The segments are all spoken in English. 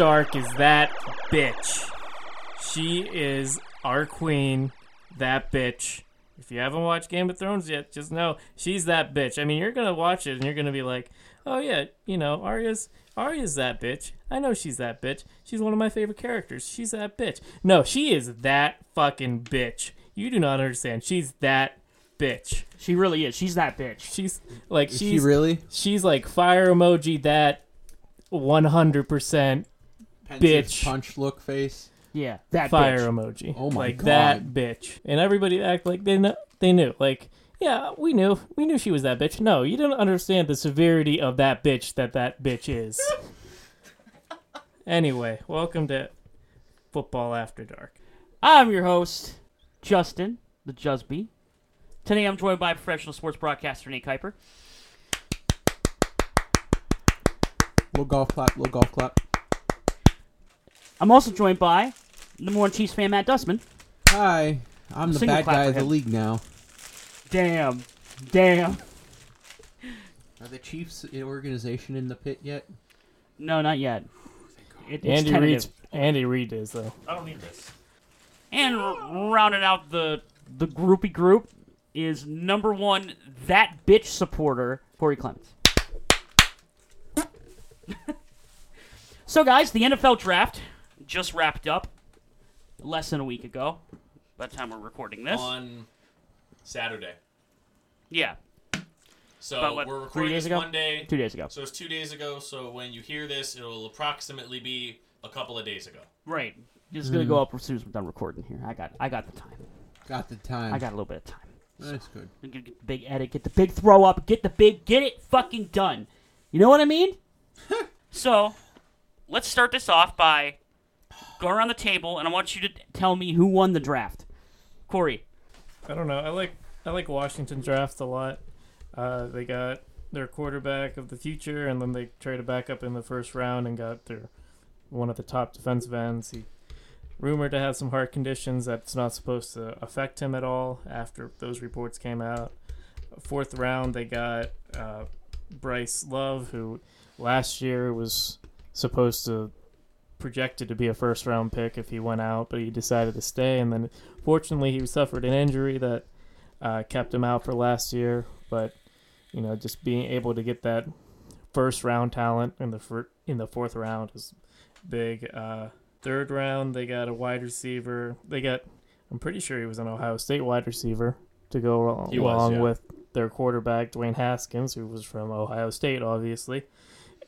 Arya Stark is that bitch. She is our queen, that bitch. If you haven't watched Game of Thrones yet, just know she's that bitch. I mean, you're gonna watch it and you're gonna be like, oh yeah, you know, Arya's Arya's that bitch. I know she's that bitch. She's one of my favorite characters. She's that bitch. No, she is that fucking bitch. You do not understand. She's that bitch. She really is. She's that bitch. She's like she's she really? she's like fire emoji that 100% Bitch. punch look face. Yeah, that fire bitch. emoji. Oh my like God. that bitch. And everybody act like they know they knew. Like, yeah, we knew. We knew she was that bitch. No, you don't understand the severity of that bitch that that bitch is. anyway, welcome to Football After Dark. I'm your host, Justin, the Jusby. Today I'm joined by professional sports broadcaster Nate Kuiper. Little golf clap, little golf clap. I'm also joined by number one Chiefs fan Matt Dustman. Hi, I'm the Single bad clap guy for of the him. league now. Damn, damn. Are the Chiefs organization in the pit yet? No, not yet. It, it's Andy tentative. Reid's Andy Reid is though. I don't need this. And r- rounding out the the groupie group is number one that bitch supporter Corey Clements. so, guys, the NFL draft just wrapped up less than a week ago. By the time we're recording this, on Saturday. yeah, So About what, we're three recording days this ago? Monday. two days ago. So it's two days ago. So when you hear this, it'll approximately be a couple of days ago. Right, just gonna go hmm. up as soon as we're done recording here. I got, I got the time. Got the time. I got a little bit of time. That's good. We can get the big edit, get the big throw up, get the big, get it fucking done. You know what I mean? so, let's start this off by going around the table, and I want you to tell me who won the draft. Corey. I don't know. I like I like Washington draft a lot. Uh, they got their quarterback of the future, and then they traded back up in the first round and got their one of the top defensive ends. He rumored to have some heart conditions that's not supposed to affect him at all. After those reports came out, fourth round they got uh, Bryce Love, who last year was supposed to projected to be a first round pick if he went out, but he decided to stay. And then, fortunately, he suffered an injury that uh, kept him out for last year. But you know, just being able to get that first round talent in the fir- in the fourth round is big. Uh, third round, they got a wide receiver. They got, I'm pretty sure he was an Ohio State wide receiver to go al- He was, along yeah. with their quarterback Dwayne Haskins, who was from Ohio State, obviously.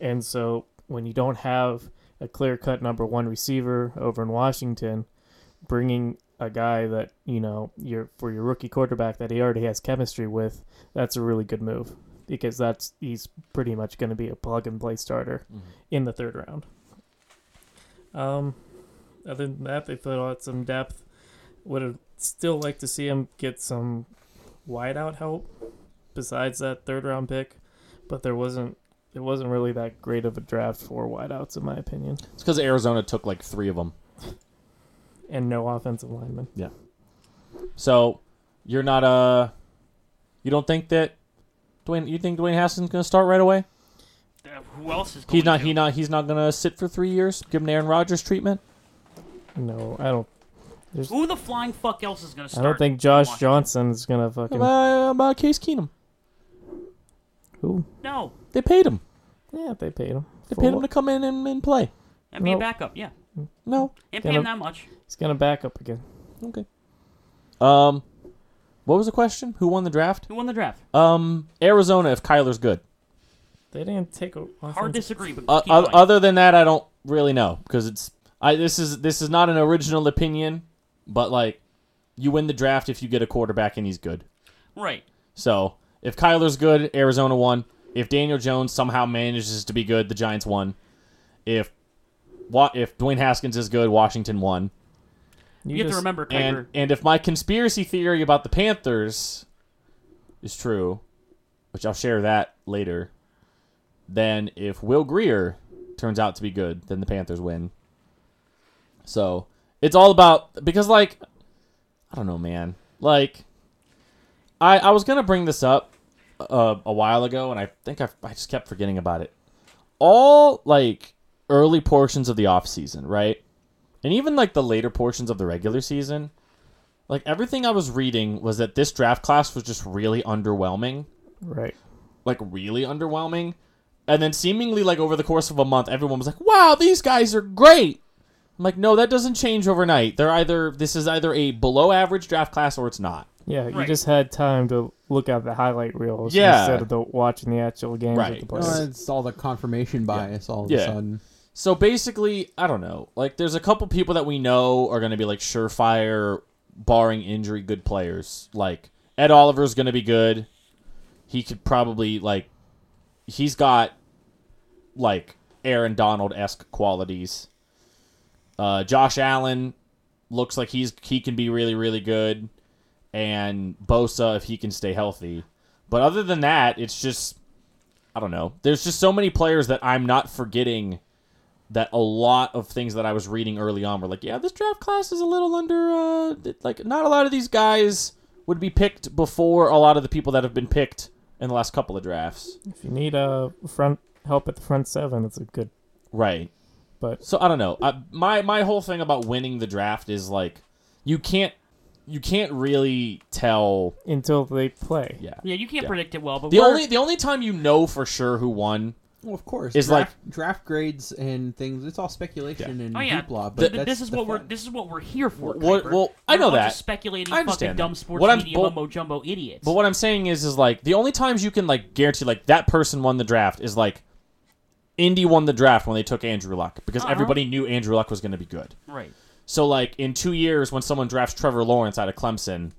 And so when you don't have a clear cut number one receiver over in Washington, bringing a guy that you know your for your rookie quarterback that he already has chemistry with, that's a really good move because that's he's pretty much going to be a plug and play starter in the third round. Um, other than that, they put out some depth. Would have still like to see him get some wideout help besides that third round pick, but there wasn't. It wasn't really that great of a draft for wideouts, in my opinion, It's because Arizona took like three of them. and no offensive linemen. Yeah. So you're not uh you don't think that Dwayne you think Dwayne Haskins gonna start right away? Uh, who else is going He's not to? he not he's not gonna sit for three years, give him Aaron Rodgers treatment? No, I don't. Who the flying fuck else is going to start? I start? don't think Josh Washington? is gonna How fucking. about, how about Case Keenum? Who? No. They paid him. Yeah, they paid him. They For paid him to come in and, and play. And be a No. backup, yeah. No. And pay him him. that much. He's gonna back up again. Okay. Um what was the question? Who won the draft? Who won the draft? Um Arizona if Kyler's good. They didn't take a. Hard offensive- disagree, but Uh, keep o- going. other than that, I don't really know because it's I. This is this is not an original opinion, but like, you win the draft if you get a quarterback and he's good. right. So if Kyler's good, Arizona won. If Daniel Jones somehow manages to be good, the Giants won. If Wa- if Dwayne Haskins is good, Washington won. You, have to remember, Kuiper. And and if my conspiracy theory about the Panthers is true, which I'll share that later, then if Will Grier turns out to be good, then the Panthers win. So it's all about because like I don't know, man. Like I I was gonna bring this up uh, a while ago, and I think I I just kept forgetting about it. All like early portions of the off season, right? And even like the later portions of the regular season, like everything I was reading was that this draft class was just really underwhelming, Right. like really underwhelming. And then seemingly like over the course of a month, everyone was like, "Wow, these guys are great." I'm like, "No, that doesn't change overnight. They're either this is either a below average draft class or it's not." Yeah, you Right. just had time to look at the highlight reels Yeah. instead of the, watching the actual games Right. with the No, players. it's all the confirmation bias all of Yeah. a sudden. So basically, I don't know. Like, there's a couple people that we know are going to be like surefire, barring injury, good players. Like Ed Oliver's going to be good. He could probably like, he's got like Aaron Donald esque qualities. Uh, Josh Allen looks like he's he can be really really good, and Bosa if he can stay healthy. But other than that, it's just I don't know. There's just so many players that I'm not forgetting that a lot of things that I was reading early on were like, yeah, this draft class is a little under uh like not a lot of these guys would be picked before a lot of the people that have been picked in the last couple of drafts. If you need a front help at the front seven, it's a good. Right. But So I don't know. I, my my whole thing about winning the draft is like you can't you can't really tell. until they play, Yeah. Yeah, you can't Yeah. predict it well, but The we're- only the only time you know for sure who won Well, of course. Is draft, draft grades and things. It's all speculation and Oh yeah, hoopla. But Th- that's this is the what we're fun. this is what we're here for. What- Kuiper. well, I We're know a bunch that. speculating, I fucking understand dumb that. sports What I'm- media but- mumbo jumbo idiots. But what I'm saying is, is like the only times you can like guarantee like that person won the draft is like Indy won the draft when they took Andrew Luck because Uh-huh. everybody knew Andrew Luck was going to be good. right? So like in two years, when someone drafts Trevor Lawrence out of Clemson,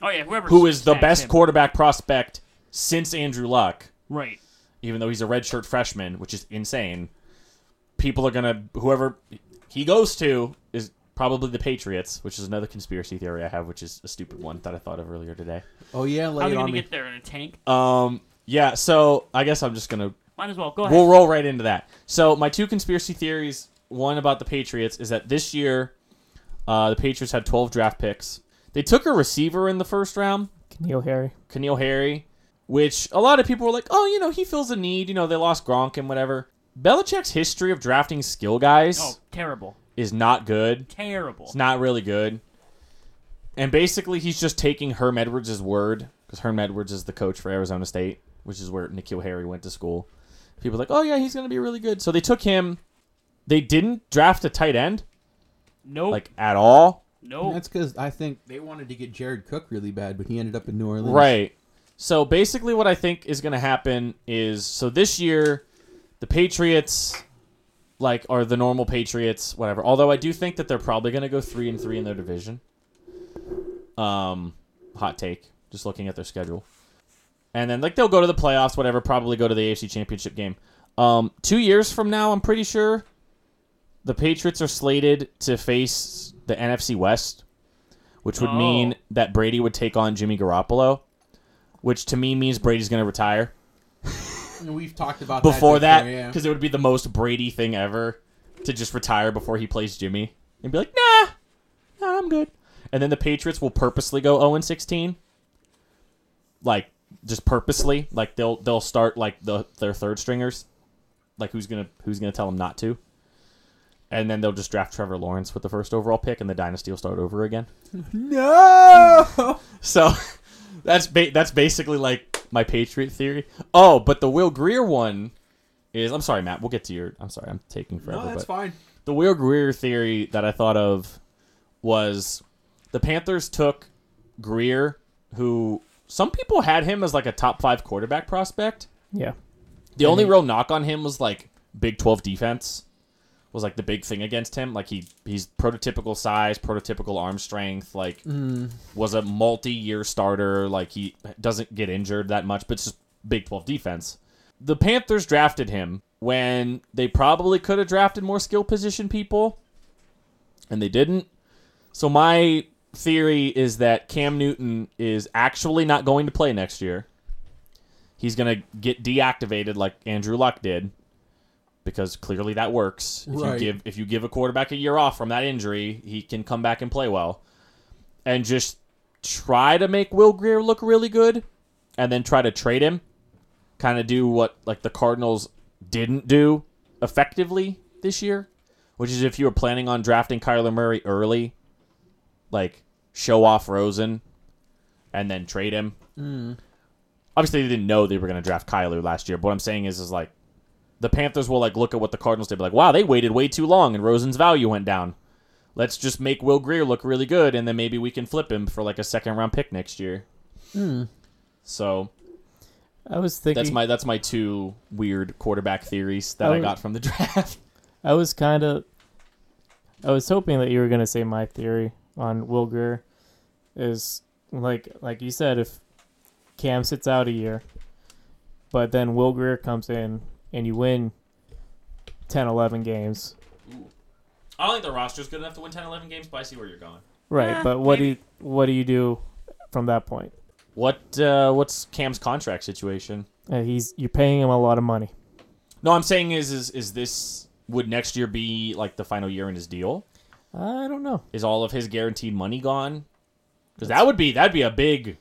Oh yeah, whoever. who is the best him. quarterback prospect since Andrew Luck, Right. even though he's a redshirt freshman, which is insane. People are gonna whoever he goes to is probably the Patriots, which is another conspiracy theory I have, which is a stupid one that I thought of earlier today. Oh yeah, How lay are it you on gonna me. get there in a tank? Um, yeah. So I guess I'm just gonna Might as well go ahead. We'll roll right into that. So my two conspiracy theories. One about the Patriots is that this year, uh, the Patriots had 12 draft picks. They took a receiver in the first round, Neil Harry. N'Keal Harry, which a lot of people were like, "Oh, you know, he feels a need. You know, they lost Gronk and whatever." Belichick's history of drafting skill guys oh, terrible, is not good. terrible. It's not really good. And basically, he's just taking Herm Edwards' word because Herm Edwards is the coach for Arizona State, which is where N'Keal Harry went to school. People are like, oh yeah, he's gonna be really good. So they took him. They didn't draft a tight end Nope. like at all. nope. That's because I think they wanted to get Jared Cook really bad, but he ended up in New Orleans. Right. So basically, what I think is going to happen is so this year, the Patriots, like, are the normal Patriots, whatever. Although I do think that they're probably going to go three and three in their division. Um, hot take. Just looking at their schedule, and then like they'll go to the playoffs, whatever. Probably go to the AFC Championship game. Um, two years from now, I'm pretty sure the Patriots are slated to face the NFC West, which would Oh. mean that Brady would take on Jimmy Garoppolo, which to me means Brady's going to retire And we've talked about before that yeah. because it would be the most Brady thing ever to just retire before he plays Jimmy and be like, nah, nah I'm good. And then the Patriots will purposely go 0 and 16, like just purposely, like they'll they'll start like the their third stringers, like who's gonna who's gonna tell them not to. And then they'll just draft Trevor Lawrence with the first overall pick, and the dynasty will start over again. no. So that's ba- that's basically like my Patriot theory. Oh, but the Will Grier one is I'm sorry, Matt. We'll get to your. I'm sorry, I'm taking forever. No, that's but fine. the Will Grier theory that I thought of was the Panthers took Grier, who some people had him as like a top five quarterback prospect. Yeah. The only real knock on him was like Big 12 defense was like the big thing against him. Like he he's prototypical size, prototypical arm strength, like mm. was a multi-year starter, like he doesn't get injured that much, but it's just Big 12 defense. The Panthers drafted him when they probably could have drafted more skill position people and they didn't. So my theory is that Cam Newton is actually not going to play next year he's gonna get deactivated like Andrew Luck did, because clearly that works. If Right. you give if you give a quarterback a year off from that injury, he can come back and play well, and just try to make Will Grier look really good, and then try to trade him, kind of do what like the Cardinals didn't do effectively this year, which is if you were planning on drafting Kyler Murray early, like show off Rosen and then trade him. Mm. Obviously, they didn't know they were going to draft Kyler last year. But what I'm saying is, is like the Panthers will like look at what the Cardinals did, be like, wow, they waited way too long and Rosen's value went down. Let's just make Will Grier look really good, and then maybe we can flip him for like a second round pick next year. Mm. So I was thinking. that's my that's my two weird quarterback theories that I I got from the draft. I was kind of. I was hoping that you were gonna say my theory on Will Grier, is like like you said if Cam sits out a year, but then Will Grier comes in and you win 10, 11 games, I don't think the roster's good enough to win 10, 11 games, but I see where you're going. right? Eh, but what maybe. do you what do you do from that point? What uh, what's Cam's contract situation? Uh, he's you're paying him a lot of money. No, I'm saying is is is this would next year be like the final year in his deal? I don't know. Is all of his guaranteed money gone? Because that would be that'd be a big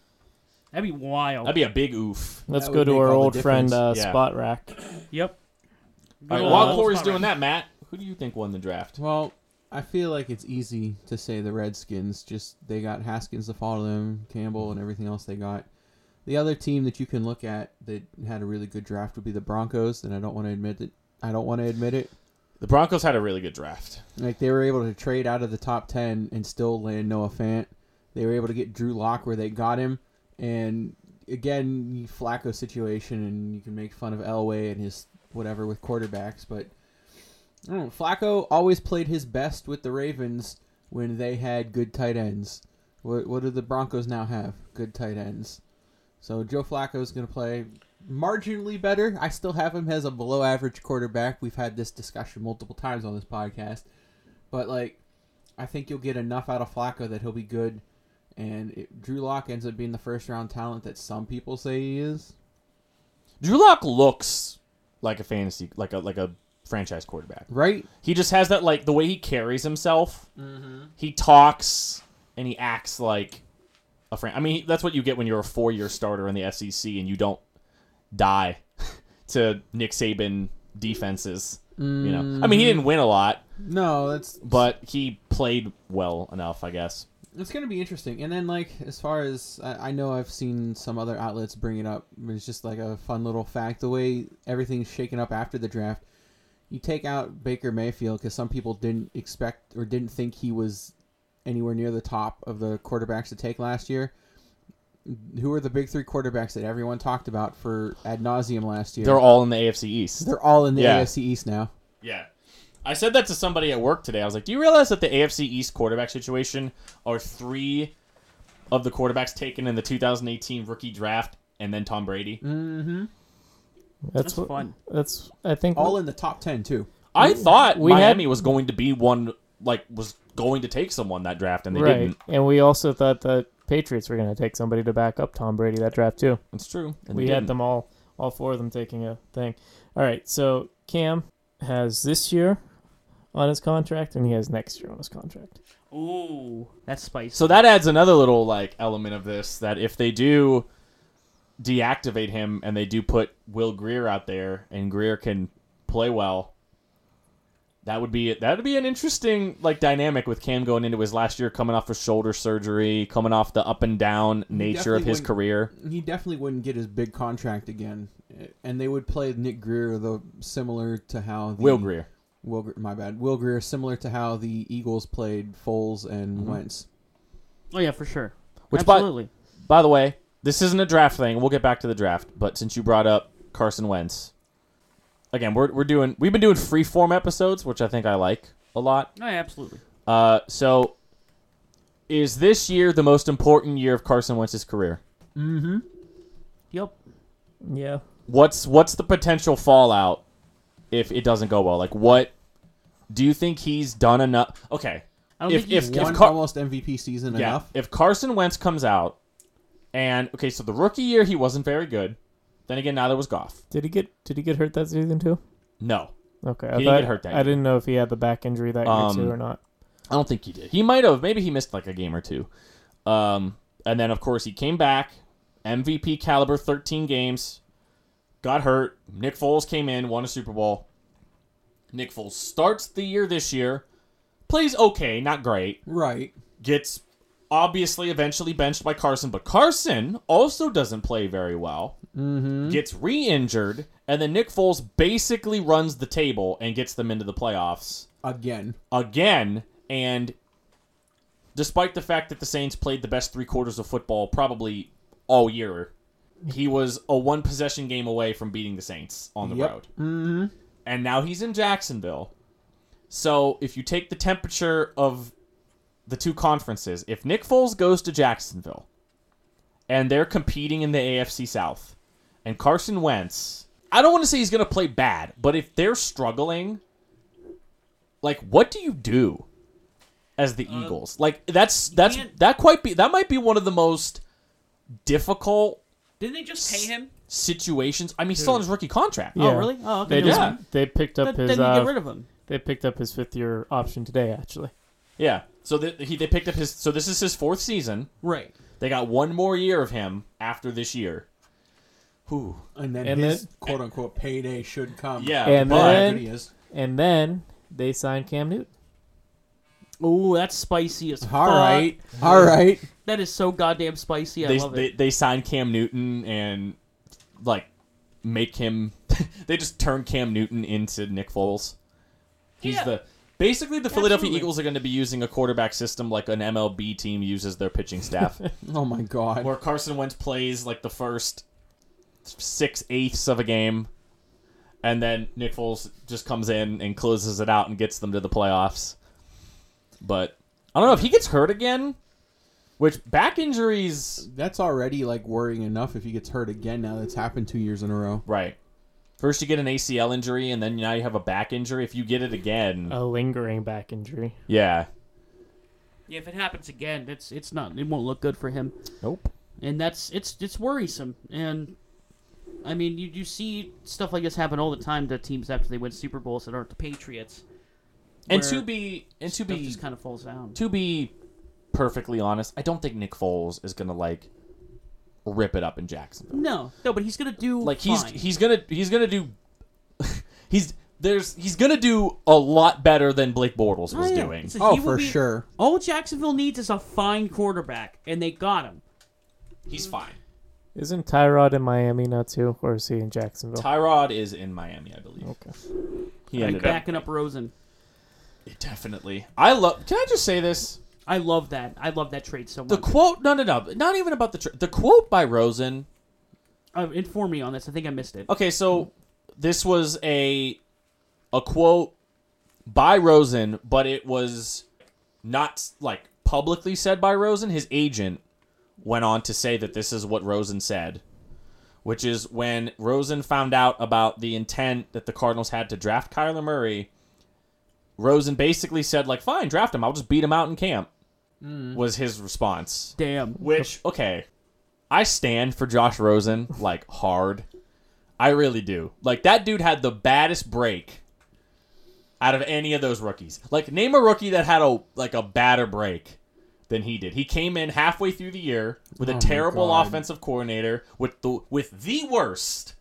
That'd be wild. that'd be a big oof. Let's That go would to make our all the old friend difference. uh, Yeah. Spot Rack. yep. All right, Good while old Corey's spot doing right. that, Matt, who do you think won the draft? Well, I feel like it's easy to say the Redskins. Just they got Haskins to follow them, Campbell, and everything else they got. The other team that you can look at that had a really good draft would be the Broncos, and I don't want to admit it. I don't want to admit it. The Broncos had a really good draft. Like they were able to trade out of the top ten and still land Noah Fant. They were able to get Drew Lock where they got him, and again, Flacco situation, and you can make fun of Elway and his whatever with quarterbacks, but I know. Flacco always played his best with the Ravens when they had good tight ends. What what do the Broncos now have? Good tight ends. So Joe Flacco is going to play marginally better. I still have him as a below average quarterback. We've had this discussion multiple times on this podcast. But like I think you'll get enough out of Flacco that he'll be good and it, Drew Lock ends up being the first round talent that some people say he is. Drew Lock looks like a fantasy, like a like a franchise quarterback. Right? He just has that like the way he carries himself. Mm-hmm. He talks and he acts like a fran. I mean, that's what you get when you're a four-year starter in the SEC and you don't die to Nick Saban defenses. You know, I mean, he didn't win a lot, No, that's but he played well enough, I guess. It's gonna be interesting. And then like as far as I, I know, I've seen some other outlets bring it up. It's just like a fun little fact. The way everything's shaken up after the draft, you take out Baker Mayfield because some people didn't expect or didn't think he was anywhere near the top of the quarterbacks to take last year. Who are the big three quarterbacks that everyone talked about for ad nauseum last year? They're all in the AFC East. They're all in the Yeah. AFC East now. Yeah. I said that to somebody at work today. I was like, "Do you realize that the AFC East quarterback situation are three of the quarterbacks taken in the 2018 rookie draft, and then Tom Brady?" Mm-hmm. That's, That's what, fun. That's I think All in the top ten too. I thought we had- Miami was going to be one, like was going to take someone that draft, and they right. didn't. And we also thought that Patriots were going to take somebody to back up Tom Brady that draft too. It's true. and we had didn't. them all, all four of them taking a thing. All right, so Cam has this year on his contract, and he has next year on his contract. Ooh, that's spicy. So that adds another little like element of this that if they do deactivate him and they do put Will Grier out there and Grier can play well, that would be that would be an interesting like dynamic with Cam going into his last year, coming off of shoulder surgery, coming off the up and down nature of his career. he definitely wouldn't get his big contract again, and they would play Nick Grier though similar to how the, Will Grier. Will my bad. Will Grier similar to how the Eagles played Foles and Mm-hmm. Wentz. oh yeah, for sure. Which by- Absolutely. By the way, this isn't a draft thing. We'll get back to the draft, but since you brought up Carson Wentz, again, we're we're doing we've been doing free form episodes, which I think I like a lot. oh yeah, absolutely. Uh, so is this year the most important year of Carson Wentz's career? Mm-hmm. Yep. Yeah, What's what's the potential fallout if it doesn't go well? Like what do you think he's done enough? Okay. I don't If- think he's if- One Car- almost MVP season Yeah. enough. If Carson Wentz comes out and okay, so the rookie year he wasn't very good. Then again, neither was Goff. did he get did he get hurt that season too? No. Okay, I He didn't get hurt that I year. didn't know if he had the back injury that Um, year too or not. I don't think he did. He might have. Maybe he missed like a game or two. Um, and then of course he came back, MVP caliber, thirteen games, got hurt. Nick Foles came in, won a Super Bowl, Nick Foles starts the year this year, plays okay, not great, Right. gets obviously eventually benched by Carson, but Carson also doesn't play very well. Mm-hmm. Gets re-injured, and then Nick Foles basically runs the table and gets them into the playoffs Again. again. And despite the fact that the Saints played the best three quarters of football probably all year, he was a one possession game away from beating the Saints on the Yep. road. Mm-hmm. And now he's in Jacksonville. So if you take the temperature of the two conferences, if Nick Foles goes to Jacksonville and they're competing in the AFC South, and Carson Wentz, I don't want to say he's going to play bad, but if they're struggling, like what do you do as the Eagles? Like that's that's that quite be that might be one of the most difficult Didn't they just pay him? situations. I mean, he's still on his rookie contract. Oh, really? Oh, okay. They just mind. they picked up Then, his then you uh, get rid of him. they picked up his fifth year option today actually. Yeah. So the, he they picked up his so this is his fourth season. Right. They got one more year of him after this year. Whew. And then And his then- quote unquote payday should come. Yeah, And but then- he is. And then they signed Cam Newton. Ooh, that's spicy as fuck. All right. All right. That is so goddamn spicy. I they, love it. they signed Cam Newton and like make him. they just turn Cam Newton into Nick Foles. He's Yeah. the basically the Philadelphia Absolutely. Eagles are going to be using a quarterback system like an MLB team uses their pitching staff, Oh my god. where Carson Wentz plays like the first six eighths of a game. And then Nick Foles just comes in and closes it out and gets them to the playoffs. But I don't know if he gets hurt again. Which back injuries, That's already like worrying enough if he gets hurt again now that's happened two years in a row. right? First you get an ACL injury, and then now you have a back injury. If you get it again, A lingering back injury. yeah, Yeah, if it happens again, it's it's not. It won't look good for him. nope. and that's it's it's worrisome. And I mean, you you see stuff like this happen all the time to teams after they win Super Bowls that aren't the Patriots. And where to be and to stuff be just kind of falls down. to be perfectly honest, I don't think Nick Foles is gonna like rip it up in Jacksonville. No, no, but he's gonna do Like he's fine. he's gonna he's gonna do he's there's he's gonna do a lot better than Blake Bortles Oh, was yeah. doing. So Oh, for be- sure. All Jacksonville needs is a fine quarterback, and they got him. He's fine. Isn't Tyrod in Miami now too, or is he in Jacksonville? Tyrod is in Miami, I believe. okay. He ended up Backing up Rosen. Definitely. I love. Can I just say this? I love that. I love that trade so much. The quote, no, no, no, not even about the tr- the quote by Rosen. uh, inform me on this. I think I missed it. Okay, so this was a a quote by Rosen, but it was not like publicly said by Rosen. His agent went on to say that this is what Rosen said, which is when Rosen found out about the intent that the Cardinals had to draft Kyler Murray. Rosen basically said, like, fine, draft him. I'll just beat him out in camp. Was his response. Damn. Which, okay, I stand for Josh Rosen like hard. I really do. Like that dude had the baddest break out of any of those rookies. Like name a rookie that had a like a badder break than he did. He came in halfway through the year with Oh a my terrible offensive coordinator with the with the worst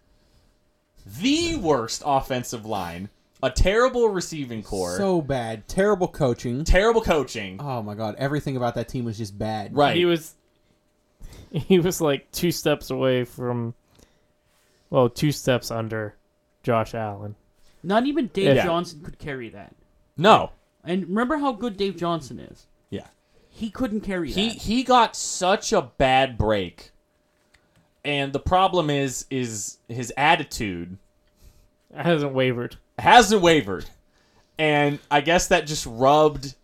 the worst offensive line, a terrible receiving core, So bad. Terrible coaching. terrible coaching. Oh my god. Everything about that team was just bad. Right. He was he was like two steps away from well, two steps under Josh Allen. Not even Dave Yeah. Johnson could carry that. no. And remember how good Dave Johnson is. Yeah. He couldn't carry He that. he got such a bad break. And the problem is is his attitude It hasn't wavered. Hasn't wavered. And I guess that just rubbed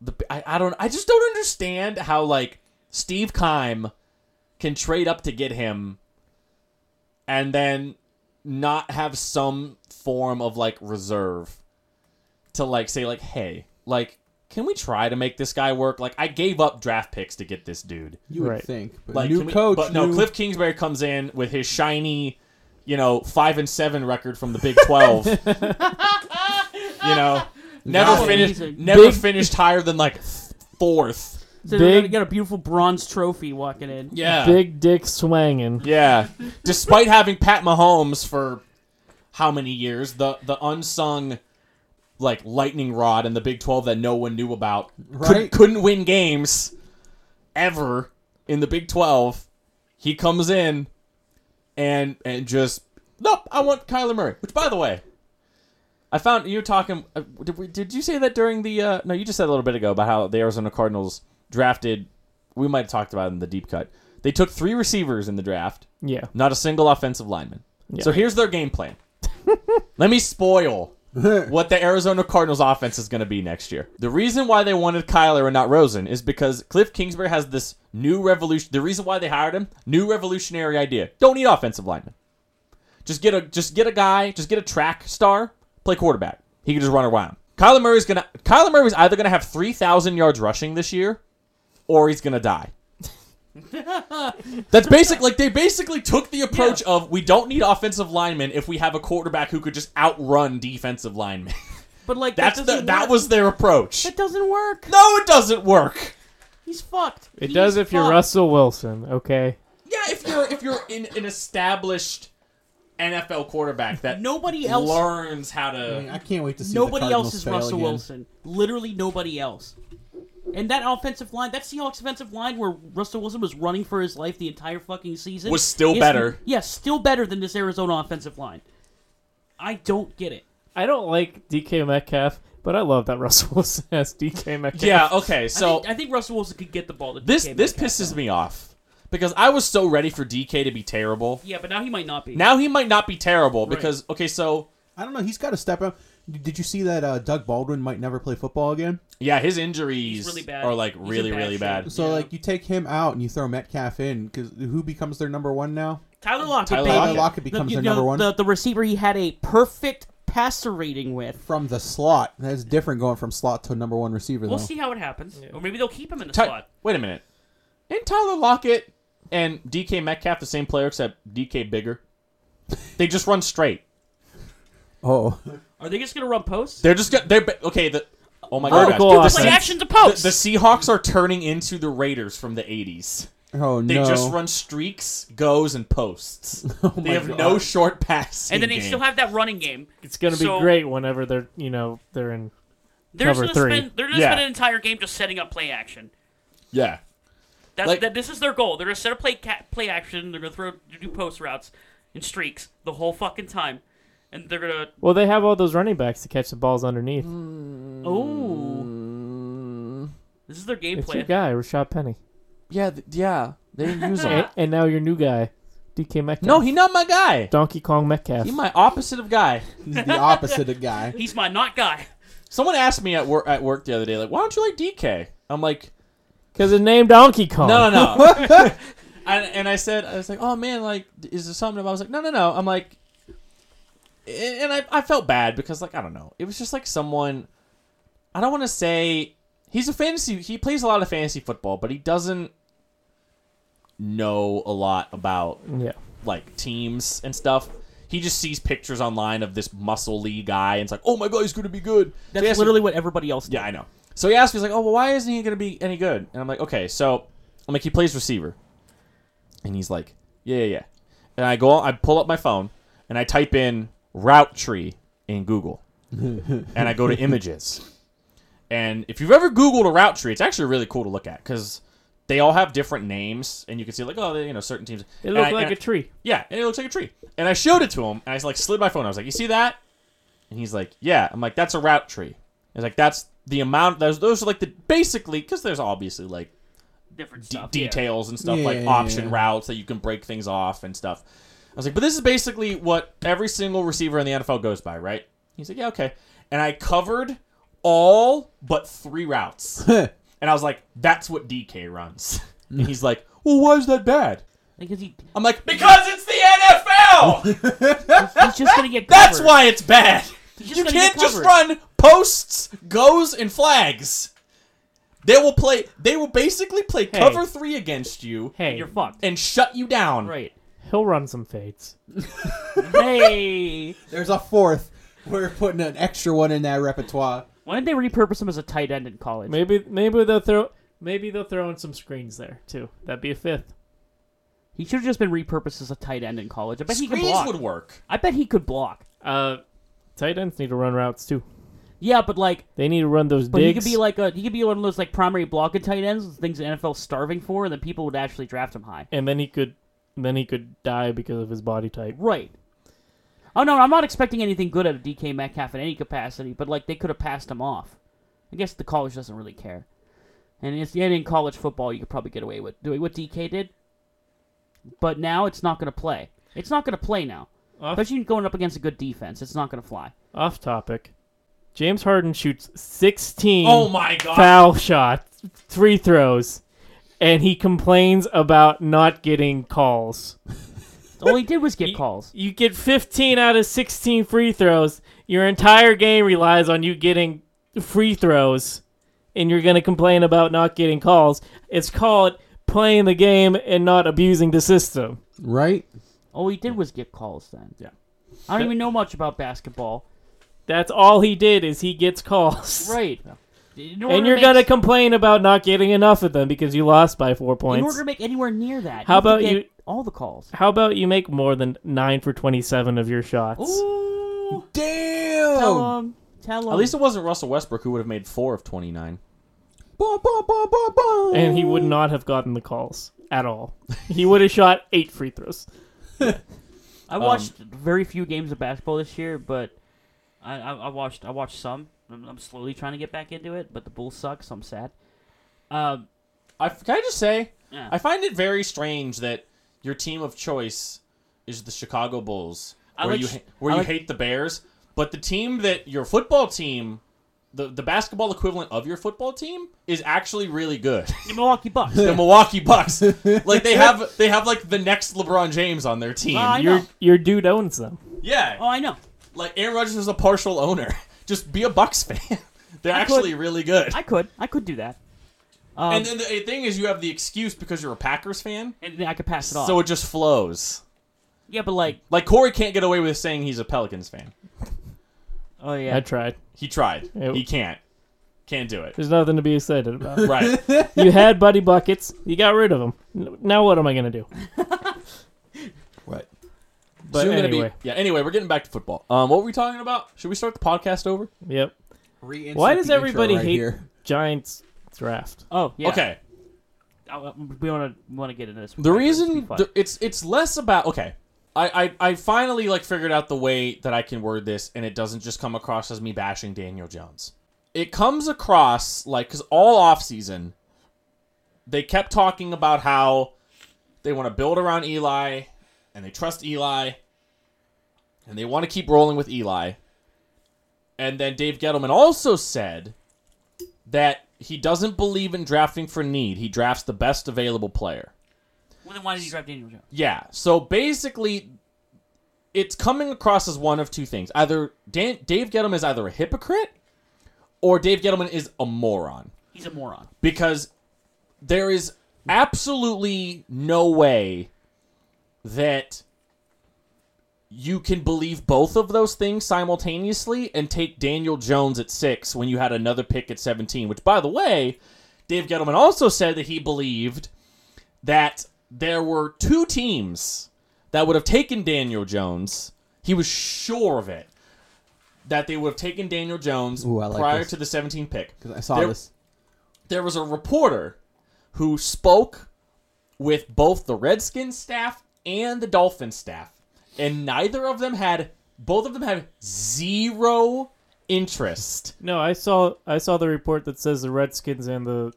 the I, I don't I just don't understand how like Steve Keim can trade up to get him and then not have some form of like reserve to like say like hey like can we try to make this guy work like I gave up draft picks to get this dude You would Right. think. But like new can we- coach. but no new- Cliff Kingsbury comes in with his shiny you know five and seven record from the Big Twelve you know never Got finished Amazing. never Big- finished higher than like fourth So Big- you got a beautiful bronze trophy walking in. yeah Big dick swanging. Yeah. Despite having Pat Mahomes for how many years the the unsung like lightning rod in the Big 12 that no one knew about Right. Could, couldn't win games ever in the Big 12 he comes in and and just nope I want Kyler Murray which by the way I found you were talking uh, did, we, did you say that during the uh, no you just said a little bit ago about how the Arizona Cardinals drafted we might have talked about it in the deep cut they took three receivers in the draft Yeah. not a single offensive lineman. Yeah. So here's their game plan. Let me spoil what the Arizona Cardinals offense is going to be next year. The reason why they wanted Kyler and not Rosen is because Cliff Kingsbury has this new revolution. The reason why they hired him, new revolutionary idea. Don't need offensive linemen. Just get a just get a guy, just get a track star, play quarterback. He can just run around. Kyler Murray's gonna Kyler Murray's either gonna have three thousand yards rushing this year, or he's gonna die. That's basic. Like they basically took the approach of we don't need offensive linemen if we have a quarterback who could just outrun defensive linemen. But like That's that the, that was their approach. It doesn't work. No, it doesn't work. He's fucked. It He does is if you're. Russell Wilson, okay? Yeah, if you're if you're in an established NFL quarterback that Nobody else. learns how I, mean, to. I can't wait to see Nobody the else is Russell again. Wilson. Literally nobody else. And that offensive line, that Seahawks offensive line where Russell Wilson was running for his life the entire fucking season Was still is- better. Yeah, still better than this Arizona offensive line. I don't get it. I don't like DK Metcalf, but I love that Russell Wilson has DK Metcalf. Yeah. Okay. I So think, I think Russell Wilson could get the ball to this DK this Metcalf, pisses though. me off because I was so ready for DK to be terrible. Yeah, but now he might not be. Now he might not be terrible Right. because okay, so I don't know. He's got to step up. Did you see that uh, Doug Baldwin might never play football again? yeah, his injuries really are like He's really bad really shape. bad. So Yeah. like you take him out and you throw Metcalf in because who becomes their number one now? Tyler Lockett, Tyler baby. Tyler Lockett. Lockett becomes the, their know, number one The, the receiver he had a perfect passer rating with. from the slot. That's different going from slot to number one receiver. We'll though. see how it happens. Or maybe they'll keep him in the Ty- slot. Wait a minute. Ain't Tyler Lockett and DK Metcalf the same player except DK bigger? They just run straight. Oh, Are they just gonna run posts? They're just gonna, they're okay. The oh my Vertical gosh, Play the, offense. action to the, post. the Seahawks are turning into the Raiders from the '80s. oh no They no! just run streaks, goes, and posts. Oh they my have God. no short passing. and then they game. still have that running game. It's gonna be So- great whenever they're you know they're in They're Cover just gonna three. spend. They're gonna Yeah. spend an entire game just setting up play action. yeah. That's Like- that. This is their goal. They're gonna set up play ca- play action. They're gonna throw do post routes and streaks the whole fucking time, and they're gonna. well they have all those running backs to catch the balls underneath. Mm. Oh, this is their game It's your plan. guy, Rashad Penny, Yeah, th- yeah. They didn't use and, and now your new guy, DK Metcalf. no, he not my guy. Donkey Kong Metcalf. He my opposite of guy. He's the opposite of guy. He's my not guy. Someone asked me at work at work the other day, like, why don't you like DK? I'm like, Because it name Donkey Kong. no, no, no. and, and I said, I was like, oh man, like, is there something? about I was like, no, no, no. I'm like, and I, I felt bad because, like, I don't know. It was just like someone. I don't want to say he's a fantasy. He plays a lot of fantasy football, but he doesn't know a lot about Yeah. like teams and stuff. He just sees pictures online of this muscle guy, and it's like, oh my god, he's gonna be good. So That's asked me- literally what everybody else. Did. yeah, I know. So he asked me, he's like, oh, well, why isn't he going to be any good? And I'm like, okay, so I'm like, he plays receiver. And he's like, yeah, yeah, yeah. And I go, I pull up my phone and I type in route tree in Google. and I go to images. And if you've ever Googled a route tree, it's actually really cool to look at because they all have different names, and you can see like, oh, they, you know, certain teams. It And looked like and a tree. yeah, and it looks like a tree. And I showed it to him, and I like slid my phone. I was like, "You see that?" And he's like, "Yeah." I'm like, "That's a route tree." He's like, "That's the amount." Those those are like the basically because there's obviously like Different de- stuff. yeah. details and stuff Yeah, like yeah, option yeah. routes that you can break things off and stuff. I was like, "But this is basically what every single receiver in the NFL goes by, right?" He's like, "Yeah, okay." And I covered all but three routes, and I was like, "That's what DK runs." and he's like, "Well, why is that bad?" Because he, I'm like, "Because it's the NFL." he's just gonna get. That's why it's bad. You can't just run posts, goes, and flags. They will play. They will basically play Hey. cover three against you Hey, You're fucked. and shut you down. Right. He'll run some fades. hey. There's a fourth. We're putting an extra one in that repertoire. Why didn't they repurpose him as a tight end in college? Maybe maybe they'll throw maybe they'll throw in some screens there too. That'd be a fifth. He should have just been repurposed as a tight end in college. I bet he could Screens block. would work. I bet he could block. Uh, tight ends need to run routes too. Yeah, but like, They need to run those but he digs. could be like a he could be one of those like primary blocking tight ends, things the NFL's starving for, and then people would actually draft him high. and then he could, then he could die because of his body type. Right. Oh no, I'm not expecting anything good out of DK Metcalf in any capacity, but like they could have passed him off. I guess the college doesn't really care. And it's and in college football you could probably get away with doing what DK did. But now it's not gonna play. It's not gonna play now. Off, Especially going up against a good defense. It's not gonna fly. off topic. James Harden shoots 16 Oh my god. foul shots, free throws, and he complains about not getting calls. All he did was get You- calls. You get 15 out of 16 free throws. Your entire game relies on you getting free throws, and you're going to complain about not getting calls. It's called playing the game and not abusing the system. Right? All he did was get calls then. Yeah. I don't That- even know much about basketball. That's all he did is he gets calls. Right. In order And you're make- going to complain about not getting enough of them because you lost by 4 points. In points. order to make anywhere near that, How you about you- all the calls? How about you make more than 9 for 27 of your shots? Ooh. Damn! Tell him. Tell him. At least it wasn't Russell Westbrook who would have made four of 29. Bah, bah, bah, bah, bah. And he would not have gotten the calls at all. He would have shot 8 free throws. I um, watched very few games of basketball this year, but I, I, I watched I watched some. I'm, I'm slowly trying to get back into it, but the Bulls suck, so I'm sad. Um, I, can I just say, yeah. I find it very strange that your team of choice is the Chicago Bulls, I where like you ha- where I you like- hate the Bears, but the team that your football team, the the basketball equivalent of your football team, is actually really good. the Milwaukee Bucks. the Milwaukee Bucks, like they have they have like the next LeBron James on their team. I Your know. your dude owns them. yeah, oh, I know. like Aaron Rodgers is a partial owner. Just be a Bucks fan. They're I actually could- really good. I could I could do that. Um, and then the thing is, you have the excuse because you're a Packers fan, and I could pass it off. so it just flows. yeah, but like, Like Corey can't get away with saying he's a Pelicans fan. oh yeah, I tried. He tried. It- he can't. Can't do it. There's nothing to be excited about. Right. you had Buddy Buckets. You got rid of him. Now what am I going to do? What? But Soon gonna anyway. be. Yeah. Anyway, we're getting back to football. Um, what were we talking about? Should we start the podcast over? Yep. Reinsert Why does the intro everybody right hate here. Giants draft? oh yeah. Okay. Uh, we want to want to get into this. The Right, it's reason fun. th- it's it's less about okay. I, I I finally like figured out the way that I can word this, and it doesn't just come across as me bashing Daniel Jones. It comes across like because all off season, they kept talking about how they want to build around Eli, and they trust Eli, and they want to keep rolling with Eli. And then Dave Gettleman also said that he doesn't believe in drafting for need. He drafts the best available player. well, then why did you draft Daniel Jones? Yeah. So basically, it's coming across as one of two things. Either Dan- Dave Gettleman is either a hypocrite, or Dave Gettleman is a moron. He's a moron. Because there is absolutely no way that you can believe both of those things simultaneously and take Daniel Jones at six when you had another pick at 17. Which, by the way, Dave Gettleman also said that he believed that there were two teams that would have taken Daniel Jones. He was sure of it. That they would have taken Daniel Jones Ooh, like prior this. to the 17 pick. 'Cause I saw There- this. There was a reporter who spoke with both the Redskins staff and the Dolphin staff, and neither of them had, both of them had zero interest. No, I saw I saw the report that says the Redskins and the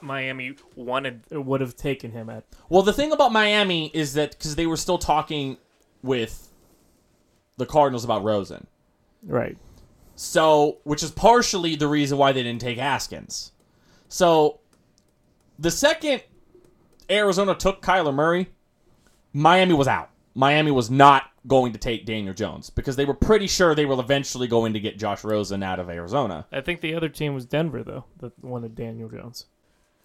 Miami wanted would have taken him at. Well, the thing about Miami is that because they were still talking with the Cardinals about Rosen. Right. So, which is partially the reason why they didn't take Haskins. So, the second Arizona took Kyler Murray, Miami was out. Miami was not going to take Daniel Jones because they were pretty sure they were eventually going to get Josh Rosen out of Arizona. I think the other team was Denver though that wanted Daniel Jones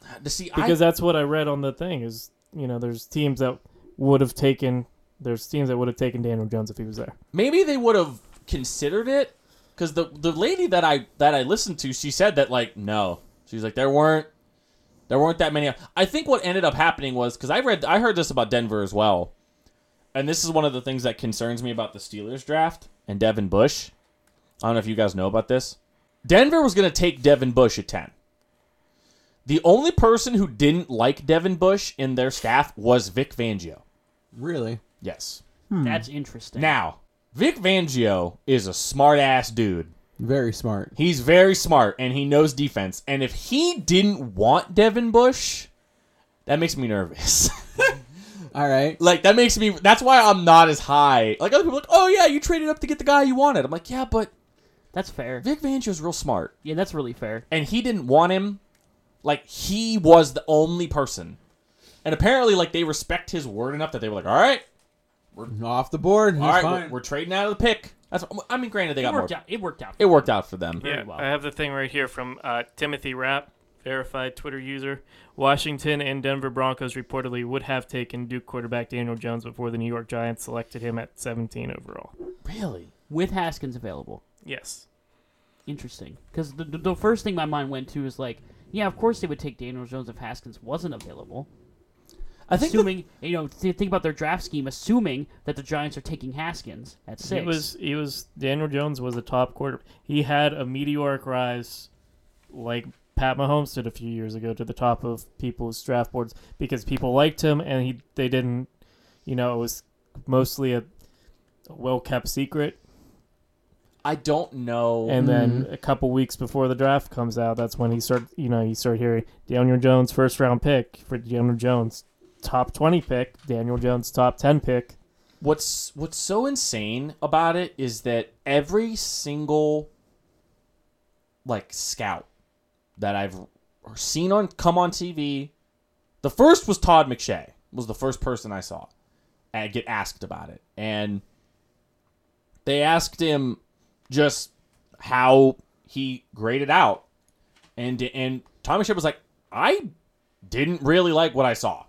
uh, To see, because I, that's what I read on the thing is you know there's teams that would have taken there's teams that would have taken Daniel Jones if he was there. maybe they would have considered it because the the lady that I that I listened to, she said that like no, she's like there weren't there weren't that many. I think what ended up happening was because I read I heard this about Denver as well. and this is one of the things that concerns me about the Steelers draft and Devin Bush. I don't know if you guys know about this. Denver was going to take Devin Bush at 10. The only person who didn't like Devin Bush in their staff was Vic Fangio. Really? Yes. Hmm. That's interesting. Now, Vic Fangio is a smart ass dude. Very smart. He's very smart and he knows defense. And if he didn't want Devin Bush, that makes me nervous. All right. like that makes me that's why I'm not as high. Like other people are like, "Oh yeah, you traded up to get the guy you wanted." I'm like, "Yeah, but that's fair. Vic Fangio's real smart Yeah, that's really fair. and he didn't want him. Like he was the only person. And apparently like they respect his word enough that they were like, "All right, we're Off the board. He's all right, fine. we're, we're trading out of the pick." That's I mean, granted they It got more out. It worked out. It worked out for them. Yeah, well. I have the thing right here from uh, Timothy Rapp, verified Twitter user. Washington and Denver Broncos reportedly would have taken Duke quarterback Daniel Jones before the New York Giants selected him at 17 overall. Really? With Haskins available. Yes. Interesting. Because the, the, the first thing my mind went to is like, yeah, of course they would take Daniel Jones if Haskins wasn't available. I think that- assuming you know, th- think about their draft scheme, assuming that the Giants are taking Haskins at six. He was he was Daniel Jones was a top quarter. He had a meteoric rise, like Pat Mahomes did a few years ago, to the top of people's draft boards because people liked him and he they didn't, you know, it was mostly a, a well kept secret. I don't know. And then mm. a couple weeks before the draft comes out, that's when he start. You know, you start hearing Daniel Jones first round pick for Daniel Jones, top twenty pick. Daniel Jones top ten pick. what's what's so insane about it is that every single like scout that I've seen on come on TV, the first was Todd McShay. Was the first person I saw and get asked about it, and they asked him just how he graded out, and and Tom McShay was like, I didn't really like what I saw.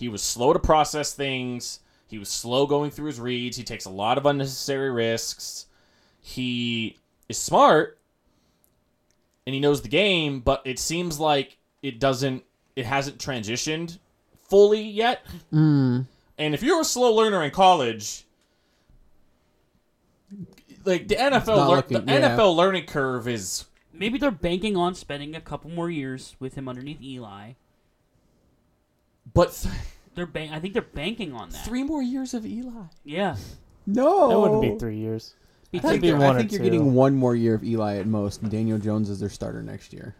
He was slow to process things. He was slow going through his reads. He takes a lot of unnecessary risks. He is smart and he knows the game, but it seems like it doesn't it hasn't transitioned fully yet. Mm. And if you're a slow learner in college, like the NFL not lear- looking- the yeah. NFL learning curve is Maybe they're banking on spending a couple more years with him underneath Eli. But th- They're ban- I think they're banking on that. three more years of Eli. Yeah. No. That wouldn't be three years. Be I think, It'd be you're, one I or think you're two. getting one more year of Eli at most, and Daniel Jones is their starter next year.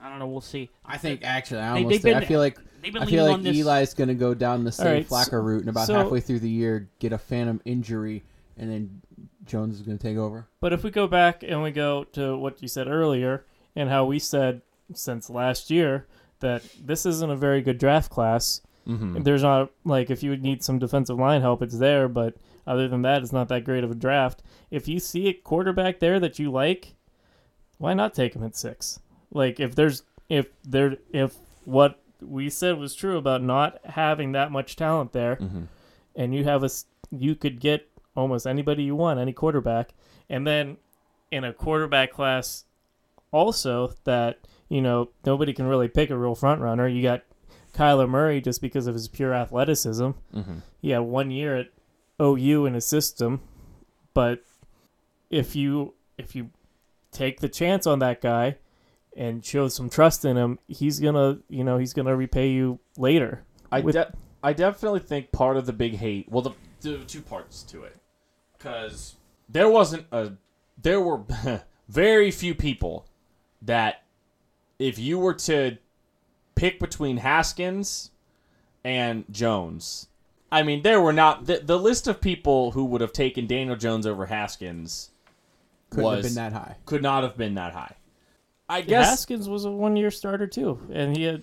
I don't know. We'll see. I think actually, I They- almost they've I been- feel like They've been I leaning feel like on this. Eli's going to go down the same right, so- Flacco route, and about so- halfway through the year, get a phantom injury, and then Jones is going to take over. But if we go back and we go to what you said earlier and how we said since last year that this isn't a very good draft class. Mm-hmm. There's not like if you would need some defensive line help, it's there, but other than that, it's not that great of a draft. If you see a quarterback there that you like, why not take him at six? Like if there's if there if what we said was true about not having that much talent there, Mm-hmm. and you have a you could get almost anybody you want, any quarterback, and then in a quarterback class also that you know nobody can really pick a real front runner. You got Kyler Murray just because of his pure athleticism. Mm-hmm. He had one year at OU in his system, but if you if you take the chance on that guy and show some trust in him, he's gonna you know he's gonna repay you later. I with- de- I definitely think part of the big hate. Well, the, the two parts to it, because there wasn't a there were very few people that if you were to pick between Haskins and Jones, I mean there were not the, the list of people who would have taken Daniel Jones over Haskins Couldn't was have been that high. could not have been that high. I guess Haskins was a one year starter too, and he had,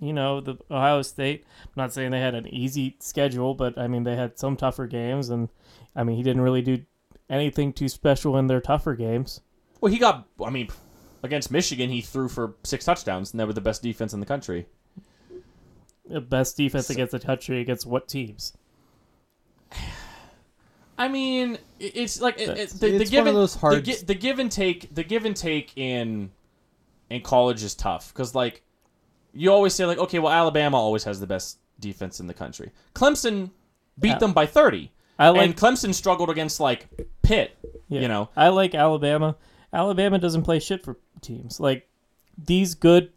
you know, the Ohio State. I'm not saying they had an easy schedule, but I mean they had some tougher games, and I mean he didn't really do anything too special in their tougher games. well he got I mean against Michigan he threw for six touchdowns and they were the best defense in the country. The best defense against the country against what teams? I mean, it's like it, it, That's- the, the give one of and- those hard- The, the give and take. The give and take in in college is tough because like you always say like okay, well Alabama always has the best defense in the country. Clemson beat Yeah. them by 30. I like and Clemson struggled against like Pitt. Yeah. You know, I like Alabama. Alabama doesn't play shit for teams. Like these good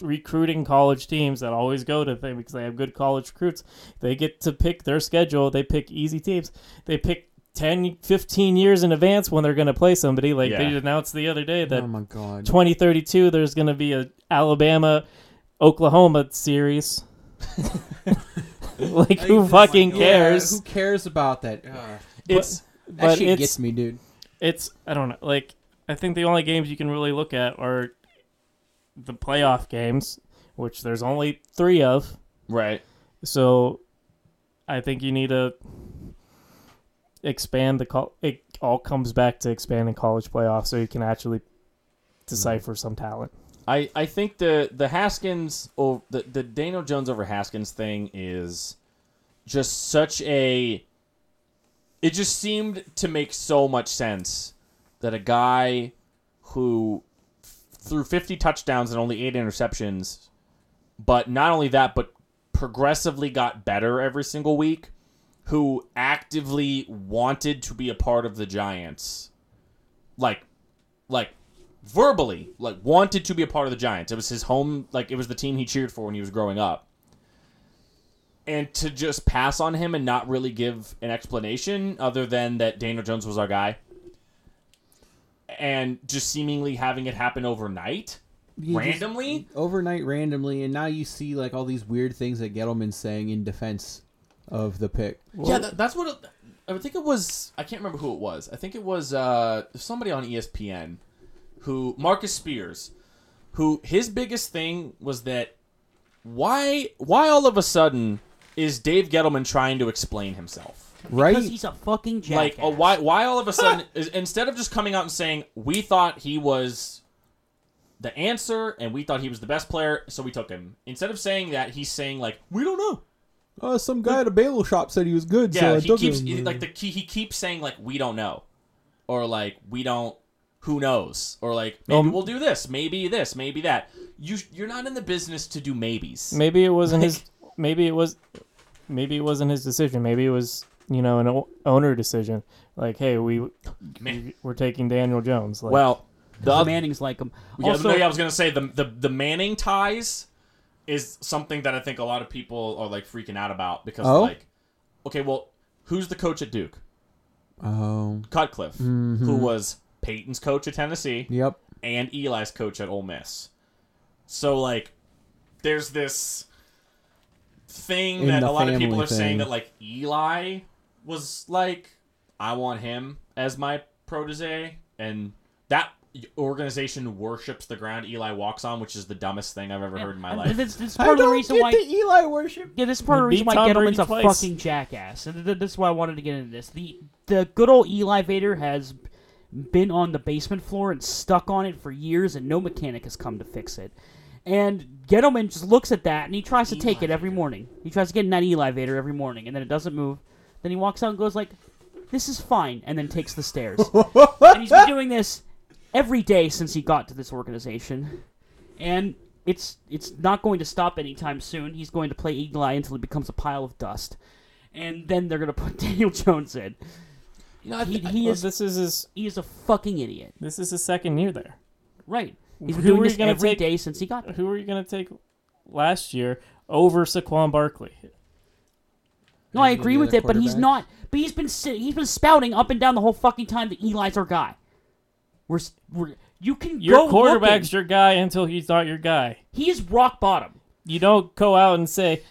recruiting college teams that always go to them because they have good college recruits. They get to pick their schedule. They pick easy teams. They pick 10, 15 years in advance when they're going to play somebody. Like they announced the other day that oh my god. 2032 there's going to be a Alabama Oklahoma series. like who fucking Yeah, cares? who cares about that? Ugh. it's that but shit it's gets me, dude. It's I don't know. Like I think the only games you can really look at are the playoff games, which there's only three of. right. So I think you need to expand the col- it all comes back to expanding college playoffs so you can actually decipher mm. some talent. I, I think the the Haskins oh the the Daniel Jones over Haskins thing is just such a it just seemed to make so much sense that a guy who threw 50 touchdowns and only 8 interceptions but not only that but progressively got better every single week who actively wanted to be a part of the Giants like like verbally like wanted to be a part of the Giants. It was his home like it was the team he cheered for when he was growing up. And to just pass on him and not really give an explanation other than that Daniel Jones was our guy and just seemingly having it happen overnight You just- randomly overnight, randomly, and now you see like all these weird things that Gettleman's saying in defense of the pick. yeah, that, that's what it, I think it was. I can't remember who it was. I think it was uh, somebody on ESPN who Marcus Spears, who his biggest thing was that why why all of a sudden is Dave Gettleman trying to explain himself? Right? Because he's a fucking jackass. Like, oh, why why all of a sudden is, instead of just coming out and saying we thought he was the answer and we thought he was the best player, so we took him. Instead of saying that, he's saying like we don't know. Oh, some guy at a bagel shop said he was good. Yeah, he keeps like the key. He keeps saying like we don't know, or like we don't. Who knows? Or like maybe Um, we'll do this, maybe this, maybe that. You you're not in the business to do maybes. Maybe it wasn't his maybe it was maybe it wasn't his decision. Maybe it was, you know, an o- owner decision. Like, hey, we Man. we're taking Daniel Jones. Like, Well, the the oth- Mannings like him. yeah, Also, no, yeah, I was gonna say the, the the Manning ties is something that I think a lot of people are like freaking out about because Oh? like, okay, well, who's the coach at Duke? Oh, Cutcliffe, who mm-hmm. was Peyton's coach at Tennessee. yep. and Eli's coach at Ole Miss. So like, there's this thing In that a lot of people family are saying that like Eli was like, I want him as my protege, and that organization worships the ground Eli walks on, which is the dumbest thing I've ever heard in my and life. This, this is part of the reason why. the Eli worship. Yeah, this part of the reason beat why Tom Gettleman's a twice. fucking jackass, and this is why I wanted to get into this. the The good old Eli Vader has been on the basement floor and stuck on it for years, and no mechanic has come to fix it. And Gettleman just looks at that and he tries to take it every morning. He tries to get in that Eli Vader every morning, and then it doesn't move. Then he walks out and goes like, "This is fine," and then takes the stairs. and he's been doing this every day since he got to this organization, and it's it's not going to stop anytime soon. He's going to play Eli until he becomes a pile of dust, and then they're going to put Daniel Jones in. You know, I He, thi- he well, is this is his he is a fucking idiot. this is his second year there. Right? He's been Who doing are you this gonna every take- day since he got there. Who are you gonna take last year over Saquon Barkley? No, I agree with it, but he's not. But he's been si- he's been spouting up and down the whole fucking time that Eli's our guy. We're, we're you can Your go quarterback's looking. your guy until he's not your guy. He is rock bottom. You don't go out and say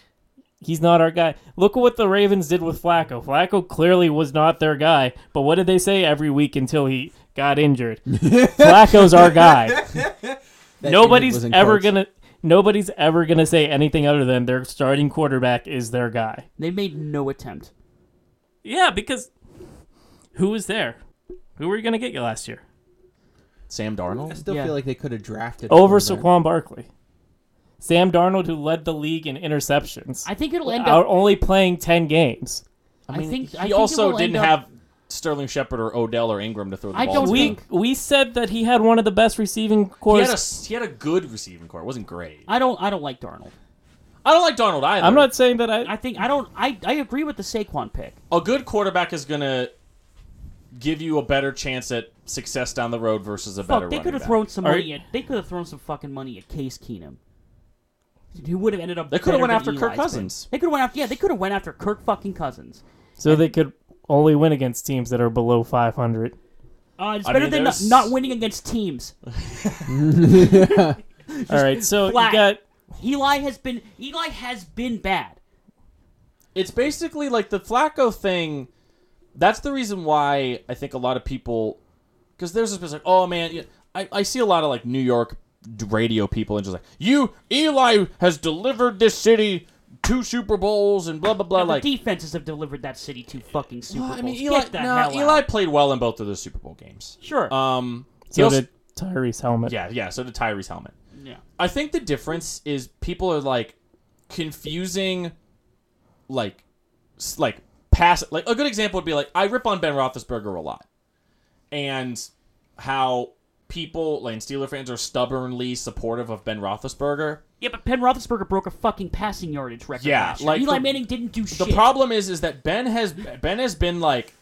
he's not our guy. Look at what the Ravens did with Flacco. Flacco clearly was not their guy, but what did they say every week until he got injured? Flacco's our guy. Nobody's ever quotes. gonna nobody's ever gonna say anything other than their starting quarterback is their guy. They made no attempt. Yeah, because who was there? Who were you gonna get you last year? Sam Darnold. I still Yeah. feel like they could have drafted Over quarterback. Saquon Barkley. Sam Darnold, who led the league in interceptions, I think it'll end out up. only playing ten games. I, mean, think he I think also didn't up- have Sterling Shepard or Odell or Ingram to throw the I ball. don't to. We think- we said that he had one of the best receiving he cores. had a he had a good receiving corps. It wasn't great. I don't. I don't like Darnold. I don't like Darnold either. I'm not saying that I. I think I don't. I I agree with the Saquon pick. a good quarterback is gonna give you a better chance at success down the road versus a better Fuck, they running could have back. thrown some Are money you- at. They could have thrown some fucking money at Case Keenum. Who would have ended up? They coulda better went than after Kirk Eli's been. Cousins. They could have went after. Yeah, they could have went after Kirk fucking Cousins. so they could only win against teams that are below 500. Uh, it's I better mean, than not, there's- not winning against teams. All right, so flat. you got Eli has been. Eli has been bad. It's basically like the Flacco thing. That's the reason why I think a lot of people, because there's this like, oh man, yeah, I, I see a lot of like New York radio people and just like, you Eli has delivered this city two Super Bowls and blah blah blah. Now, like, the defenses have delivered that city to fucking Super Well, Bowls. I mean, Eli, Get the no, hell Eli out. played well in both of those Super Bowl games. Sure. Um, so also- did Tyree's helmet. yeah, yeah. So did Tyree's helmet. yeah. I think the difference is people are like confusing, like, like pass. Like a good example would be like I rip on Ben Roethlisberger a lot, and how people like Steeler fans are stubbornly supportive of Ben Roethlisberger. Yeah, but Ben Roethlisberger broke a fucking passing yardage record. Yeah, like Eli the- Manning didn't do shit. The problem is, is that Ben has Ben has been like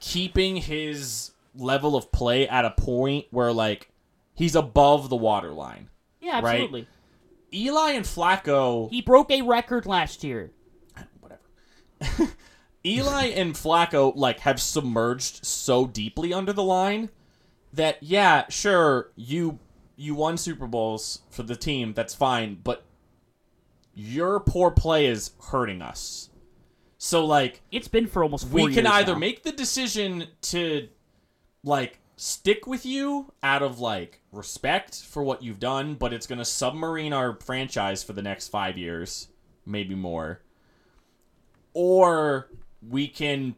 keeping his level of play at a point where like he's above the waterline. yeah, right? absolutely. Eli and Flacco He broke a record last year. whatever. Eli and Flacco like have submerged so deeply under the line that yeah, sure, you you won Super Bowls for the team, that's fine, but your poor play is hurting us. So like It's been for almost four we can either now. make the decision to like stick with you out of like respect for what you've done, but it's going to submarine our franchise for the next 5 years, maybe more. Or we can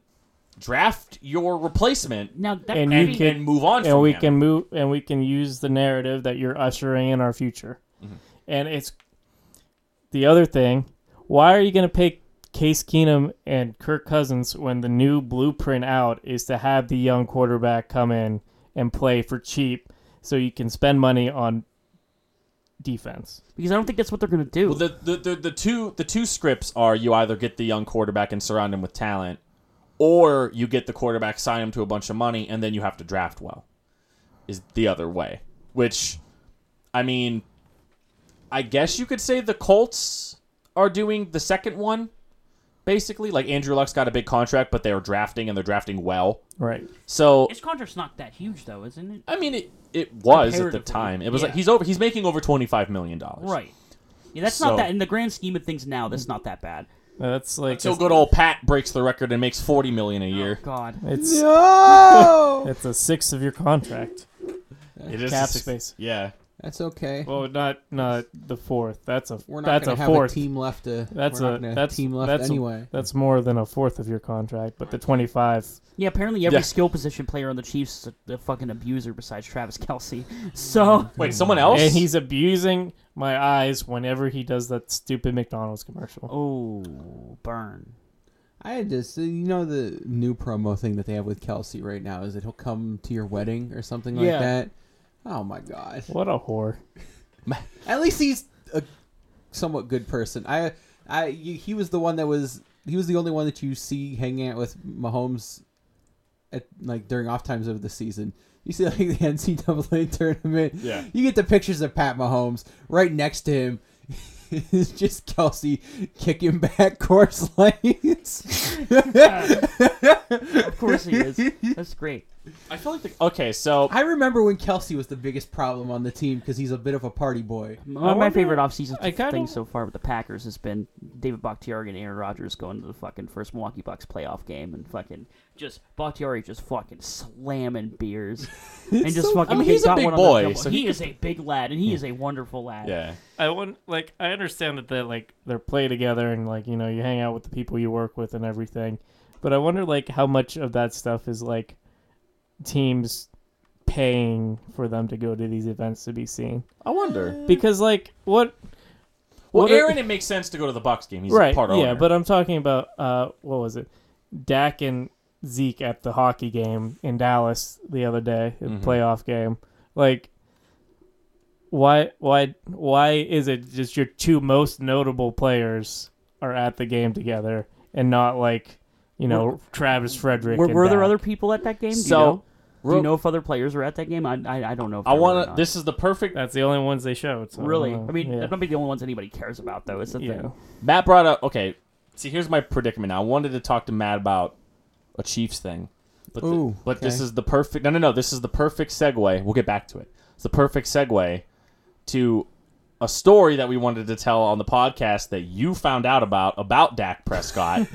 draft your replacement now that And you can- and move on and from we him. can move and we can use the narrative that you're ushering in our future. Mm-hmm. And it's the other thing. Why are you going to pay Case Keenum and Kirk Cousins when the new blueprint out is to have the young quarterback come in and play for cheap, so you can spend money on defense? because I don't think that's what they're gonna do. Well, the, the, the, the two the two scripts are you either get the young quarterback and surround him with talent, or you get the quarterback, sign him to a bunch of money, and then you have to draft well. Is the other way. Which, I mean, I guess you could say the Colts are doing the second one. Basically, like Andrew Luck's got a big contract, but they're drafting and they're drafting well. Right. So His contract's not that huge though, isn't it? I mean, it it was at the time. It was yeah. like he's over. He's making over twenty five million dollars. Right. Yeah, that's So- not that in the grand scheme of things now. That's not that bad. That's like Until good old Pat breaks the record and makes forty million a oh, year. Oh, God. it's No, it's a sixth of your contract. It is Cap six- space. Yeah. That's okay. Well, not not the fourth. That's a We're not that's gonna a have fourth. a team left to. That's we're a not gonna that's team left that's a- anyway. that's more than a fourth of your contract, but the twenty five. Yeah, apparently every Yeah. skill position player on the Chiefs is a, a fucking abuser besides Travis Kelce. So Wait, someone else? And he's abusing my eyes whenever he does that stupid McDonald's commercial. Oh, burn. I had uh, this, you know, the new promo thing that they have with Kelce right now is that he'll come to your wedding or something like Yeah. that. Oh my god! What a whore! At least he's a somewhat good person. I, I, he was the one that was. He was the only one that you see hanging out with Mahomes, at like during off times of the season. You see like the NCAA tournament. Yeah. You get the pictures of Pat Mahomes right next to him. It's just Kelce kicking back course lanes. Of course he is. That's great. I feel like the, okay, so I remember when Kelce was the biggest problem on the team because he's a bit of a party boy. One of my favorite offseason I kinda- things so far with the Packers has been David Bakhtiari and Aaron Rodgers going to the fucking first Milwaukee Bucks playoff game and fucking just Bakhtiari just fucking slamming beers and just so- fucking. I mean, he he's a got big one on the boy, double- so he, he is a big lad and he is a wonderful lad. yeah. I want like I understand that they like they're play together and like you know you hang out with the people you work with and everything, but I wonder like how much of that stuff is like teams paying for them to go to these events to be seen I wonder. because like what Well, what are- Aaron, it makes sense to go to the Bucks game. He's right part yeah but i'm talking about uh what was it dak and zeke at the hockey game in dallas the other day the Mhm. playoff game like why why why is it just your two most notable players are at the game together and not like you know Travis Frederick? Were, and were there other people at that game? Do you So, know? Do you know if other players were at that game? I I, I don't know. If I there were or want to. This is the perfect. That's the only ones they showed. So really. don't. I mean, yeah. that might be the only ones anybody cares about, though. It's the yeah. thing. Matt brought up. Okay, see, here's my predicament. I wanted to talk to Matt about a Chiefs thing, but the- Ooh, but this is the perfect. No, no, no. This is the perfect segue. We'll get back to it. It's the perfect segue to a story that we wanted to tell on the podcast that you found out about about Dak Prescott.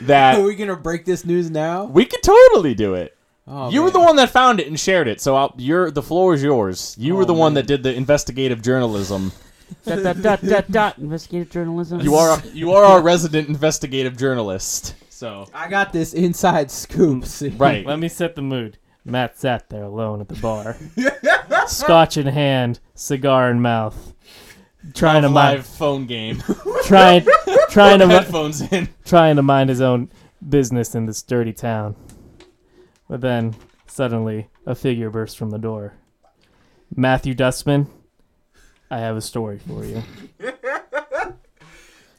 Are that we gonna break this news now? we could totally do it. Oh, you were man. the one that found it and shared it, so I'll, you're the floor is yours. You were Oh, the one man. that did the investigative journalism. dot, dot, dot, dot, dot. Investigative journalism. You are you are our resident investigative journalist. So I got this inside scoop. See? right, Let me set the mood. Matt sat there alone at the bar, scotch in hand, cigar in mouth, trying to live mind, phone game. trying, trying to, Headphones in. trying to mind his own business in this dirty town. But then, suddenly, a figure burst from the door. Matthew Dustman, I have a story for you.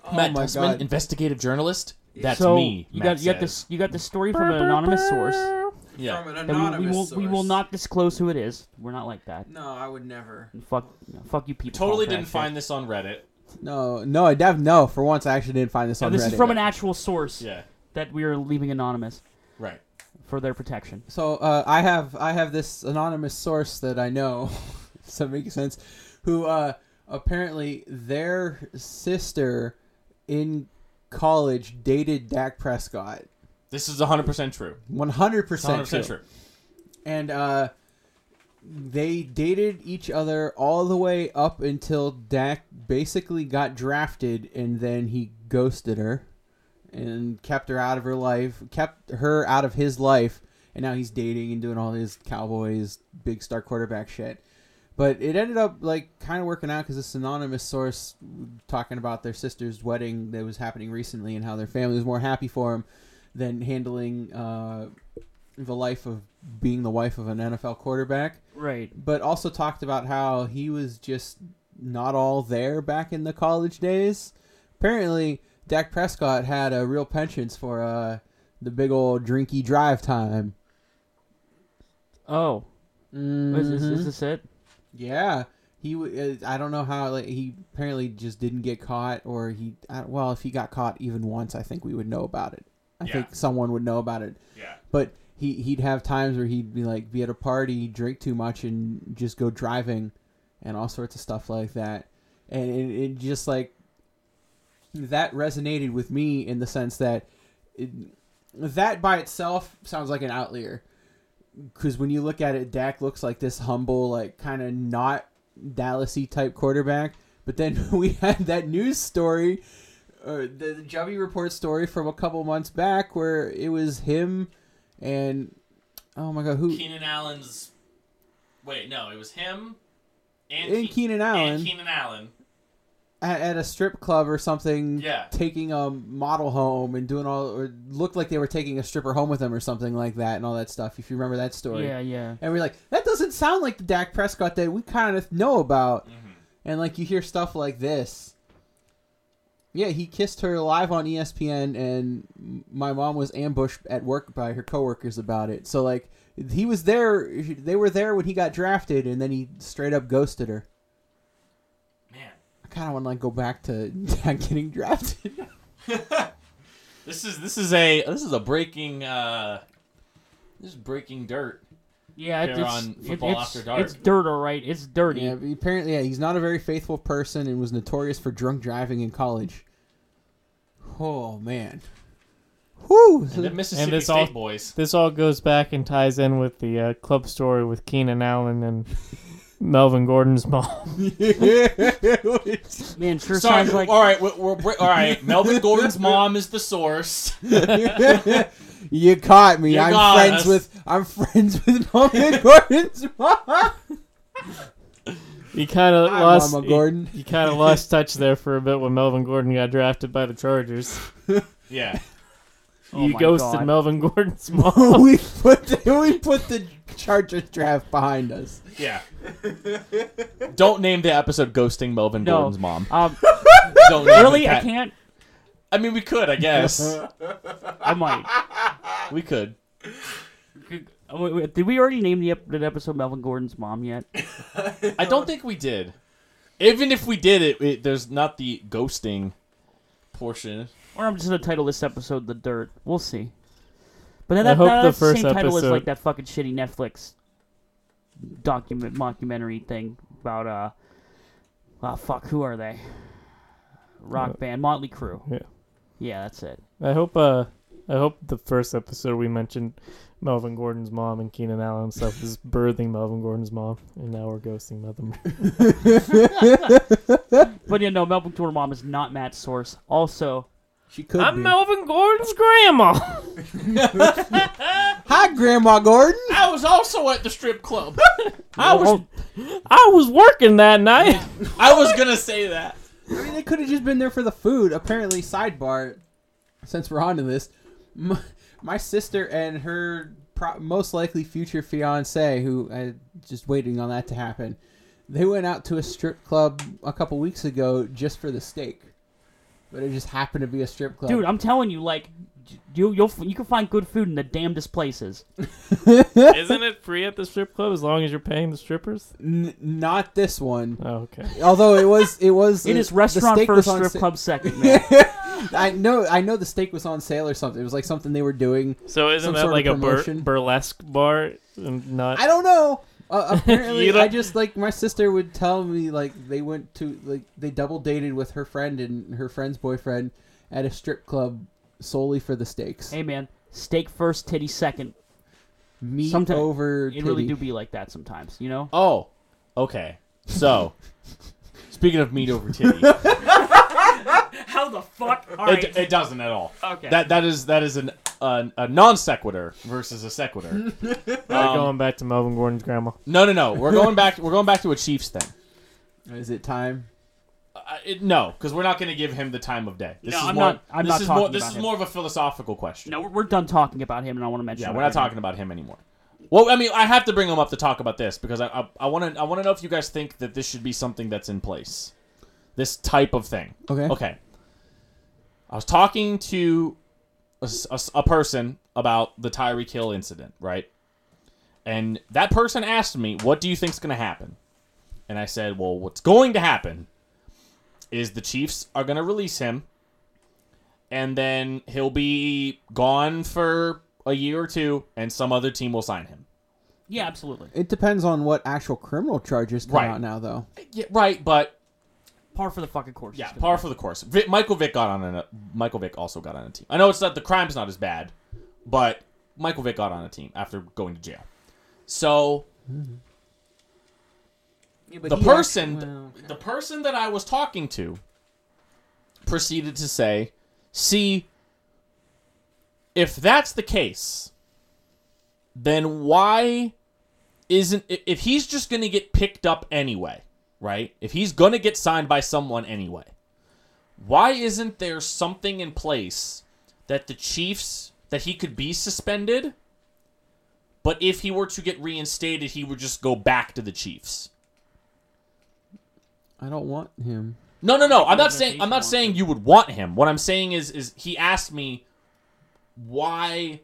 Oh Matt my Dustman, god. investigative journalist. That's so me. You Matt got you got says. this you got the story from an anonymous source. Yeah. From an that we, we anonymous will we will not disclose who it is. We're not like that. No, I would never. And fuck fuck you people. Totally didn't find this on Reddit. No, no, I def no. For once, I actually didn't find this No, on this Reddit. is from an actual source Yeah. that we are leaving anonymous Right. for their protection. So uh, I have I have this anonymous source that I know, does that make sense? Who uh, apparently their sister in college dated Dak Prescott. This is 100% true. One hundred percent 100% true. And uh, they dated each other all the way up until Dak basically got drafted, and then he ghosted her and kept her out of her life, kept her out of his life, and now he's dating and doing all his Cowboys big star quarterback shit. But it ended up like kind of working out because this anonymous source talking about their sister's wedding that was happening recently and how their family was more happy for him than handling uh, the life of being the wife of an NFL quarterback. Right. But also talked about how he was just not all there back in the college days. Apparently, Dak Prescott had a real penchant for uh, the big old drinky drive time. Oh, is, this, is this it? Yeah, he. w- uh, I don't know how. Like he apparently just didn't get caught, or he. Well, if he got caught even once, I think we would know about it. I Yeah. think someone would know about it. Yeah. But he he'd have times where he'd be like be at a party, drink too much, and just go driving, and all sorts of stuff like that. And it, it just like that resonated with me in the sense that it, that by itself sounds like an outlier because when you look at it, Dak looks like this humble, like kind of not Dallasy type quarterback. But then we had that news story, uh, the, the Jubby Report story from a couple months back, where it was him and oh my god, who Keenan Allen's. Wait, no, it was him and, and Ke- Keenan Allen And Keenan Allen. at, at a strip club or something, Yeah. taking a model home and doing all, or looked like they were taking a stripper home with them or something like that, and all that stuff. If you remember that story, Yeah, yeah. And we're like, that doesn't sound like the Dak Prescott that we kind of know about. Mm-hmm. And like you hear stuff like this. Yeah, he kissed her live on ESPN, and my mom was ambushed at work by her coworkers about it. So like, he was there. They were there when he got drafted, and then he straight up ghosted her. Man, I kind of want to like go back to getting drafted. This is this is a this is a breaking uh this is breaking dirt. Yeah, it's, on Football it's, After Dark. it's dirt, all right. It's dirty. yeah, apparently, yeah, he's not a very faithful person, and was notorious for drunk driving in college. Oh man. Whew. And the Mississippi this State all- boys. This all goes back and ties in with the uh, club story with Keenan Allen and Melvin Gordon's mom. Man, sure Sorry, sounds like all right, we're, we're, we're- all right. Melvin Gordon's mom is the source. You caught me. You I'm got friends us. with I'm friends with Mama Gordon's mom. He kind of lost. Mama he- Gordon. He, kind of lost touch there for a bit when Melvin Gordon got drafted by the Chargers. Yeah. Oh you my ghosted God. Melvin Gordon's mom. we put the, we put the Chargers draft behind us. Yeah. Don't name the episode "Ghosting Melvin No. Gordon's Mom." Um, Don't name really, I can't. I mean, we could, I guess. I might. we could. Oh, wait, wait, Did we already name the, ep- the episode Melvin Gordon's mom yet? I don't think we did. Even if we did it, it there's not the ghosting portion. Or I'm just gonna title this episode "The Dirt." We'll see. But I that, hope that- the that's the same first title as episode- like that fucking shitty Netflix document mockumentary thing about uh, oh fuck, who are they? Rock Uh, band Motley Crue. yeah. Yeah, that's it. I hope uh I hope the first episode we mentioned Melvin Gordon's mom and Keenan Allen stuff is birthing Melvin Gordon's mom, and now we're ghosting Melvin. But yeah, no, Melvin Gordon's mom is not Matt's source. Also, She could I'm be. Melvin Gordon's grandma. Hi, Grandma Gordon. I was also at the strip club. I was I was working that night. I was gonna say that. I mean, they could have just been there for the food. Apparently, sidebar. Since we're on to this, my, my sister and her pro- most likely future fiance, who I just waiting on that to happen, they went out to a strip club a couple weeks ago just for the steak. But it just happened to be a strip club. dude, I'm telling you, like, you you'll you can find good food in the damnedest places. Isn't it free at the strip club as long as you're paying the strippers? N- not this one. Oh, okay. Although it was, it was. It uh, is the restaurant steak first, strip sa- club second, man. I know, I know the steak was on sale or something. It was like something they were doing. So isn't that like a bur- burlesque bar and not? I don't know. Uh, apparently, You I just like my sister would tell me like they went to like they double dated with her friend and her friend's boyfriend at a strip club solely for the steaks. hey, man, steak first, titty second. Meat sometime- over It really do be like that sometimes, you know. Oh, okay. So, speaking of meat over titty, How the fuck? All it, it doesn't at all. okay. That that is that is an a, a non sequitur versus a sequitur. Um, going back to Melvin Gordon's grandma. no, no, no. We're going back. We're going back to a Chiefs thing. Is it time? Uh, it, no, because we're not going to give him the time of day. This No, is I'm more, not- I'm this not is talking more. This about is him. more of a philosophical question. no, we're, we're done talking about him, and I want to mention. Yeah, we're not him. talking about him anymore. Well, I mean, I have to bring him up to talk about this because I I want to I want to know if you guys think that this should be something that's in place, this type of thing. Okay. Okay. I was talking to a person about the Tyreek Hill incident, right? And that person asked me, "What do you think's going to happen?" And I said, "Well, what's going to happen is the Chiefs are going to release him, and then he'll be gone for a year or two, and some other team will sign him." Yeah, absolutely. It depends on what actual criminal charges come Right. out now, though. Yeah, right, but Par for the fucking course. Yeah, par for the course. Vic, Michael Vick got on a Michael Vick also got on a team. I know it's not the crime's not as bad, but Michael Vick got on a team after going to jail. So mm-hmm. The person the person that I was talking to proceeded to say, "See, if that's the case, then why isn't if he's just going to get picked up anyway, right? If he's going to get signed by someone anyway, why isn't there something in place that the Chiefs that he could be suspended, but if he were to get reinstated, he would just go back to the Chiefs?" I don't want him. No, no, no. I'm not saying I'm not saying you would want him. What I'm saying is is he asked me why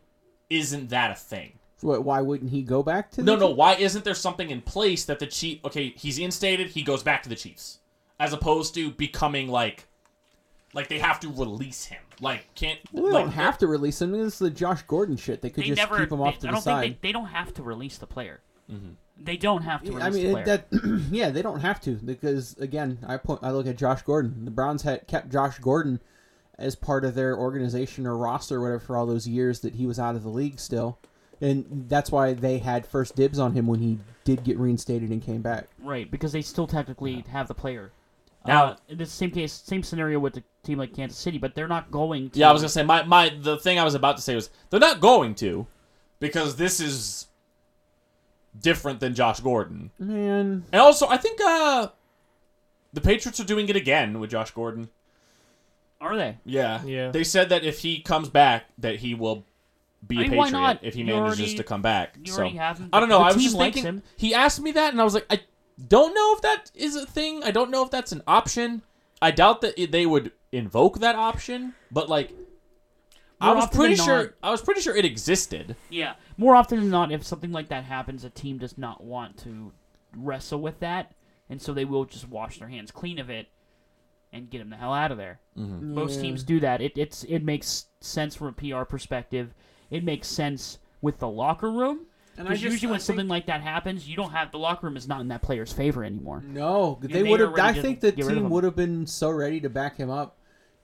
isn't that a thing? What, why wouldn't he go back to? No, the no. Why isn't there something in place that the chief? Okay, he's instated. He goes back to the Chiefs, as opposed to becoming like, like they have to release him. Like can't. Well, they like, don't have to release him. This is the Josh Gordon shit. They could They just never. keep him off they- to I the don't side. think they, they don't have to release the player. Mm-hmm. They don't have to release I the mean, player. that yeah, they don't have to because again, I point, I look at Josh Gordon. The Browns had kept Josh Gordon as part of their organization or roster or whatever for all those years that he was out of the league still, and that's why they had first dibs on him when he did get reinstated and came back. Right, because they still technically have the player. Now- uh, it's the same case, same scenario with a team like Kansas City, but they're not going to. Yeah, I was gonna say my my the thing I was about to say was they're not going to, because this is different than Josh Gordon. Man, And also, I think uh the Patriots are doing it again with Josh Gordon. Are they? Yeah. Yeah. They said that if he comes back, that he will be I a mean, why Patriot not? if he You manages already- to come back. You so have. I don't know. The I was just thinking. him. He asked me that, and I was like, I don't know if that is a thing. I don't know if that's an option. I doubt that they would invoke that option, but like. I was pretty sure. not- I was pretty sure it existed. Yeah, more often than not, if something like that happens, a team does not want to wrestle with that, and so they will just wash their hands clean of it and get him the hell out of there. Mm-hmm. Most Yeah. teams do that. It it's it makes sense from a PR perspective. It makes sense with the locker room. And I Because just- usually I when think- something like that happens, you don't have the locker room is not in that player's favor anymore. No, they they would have. I think the get rid of team would have been so ready to back him up,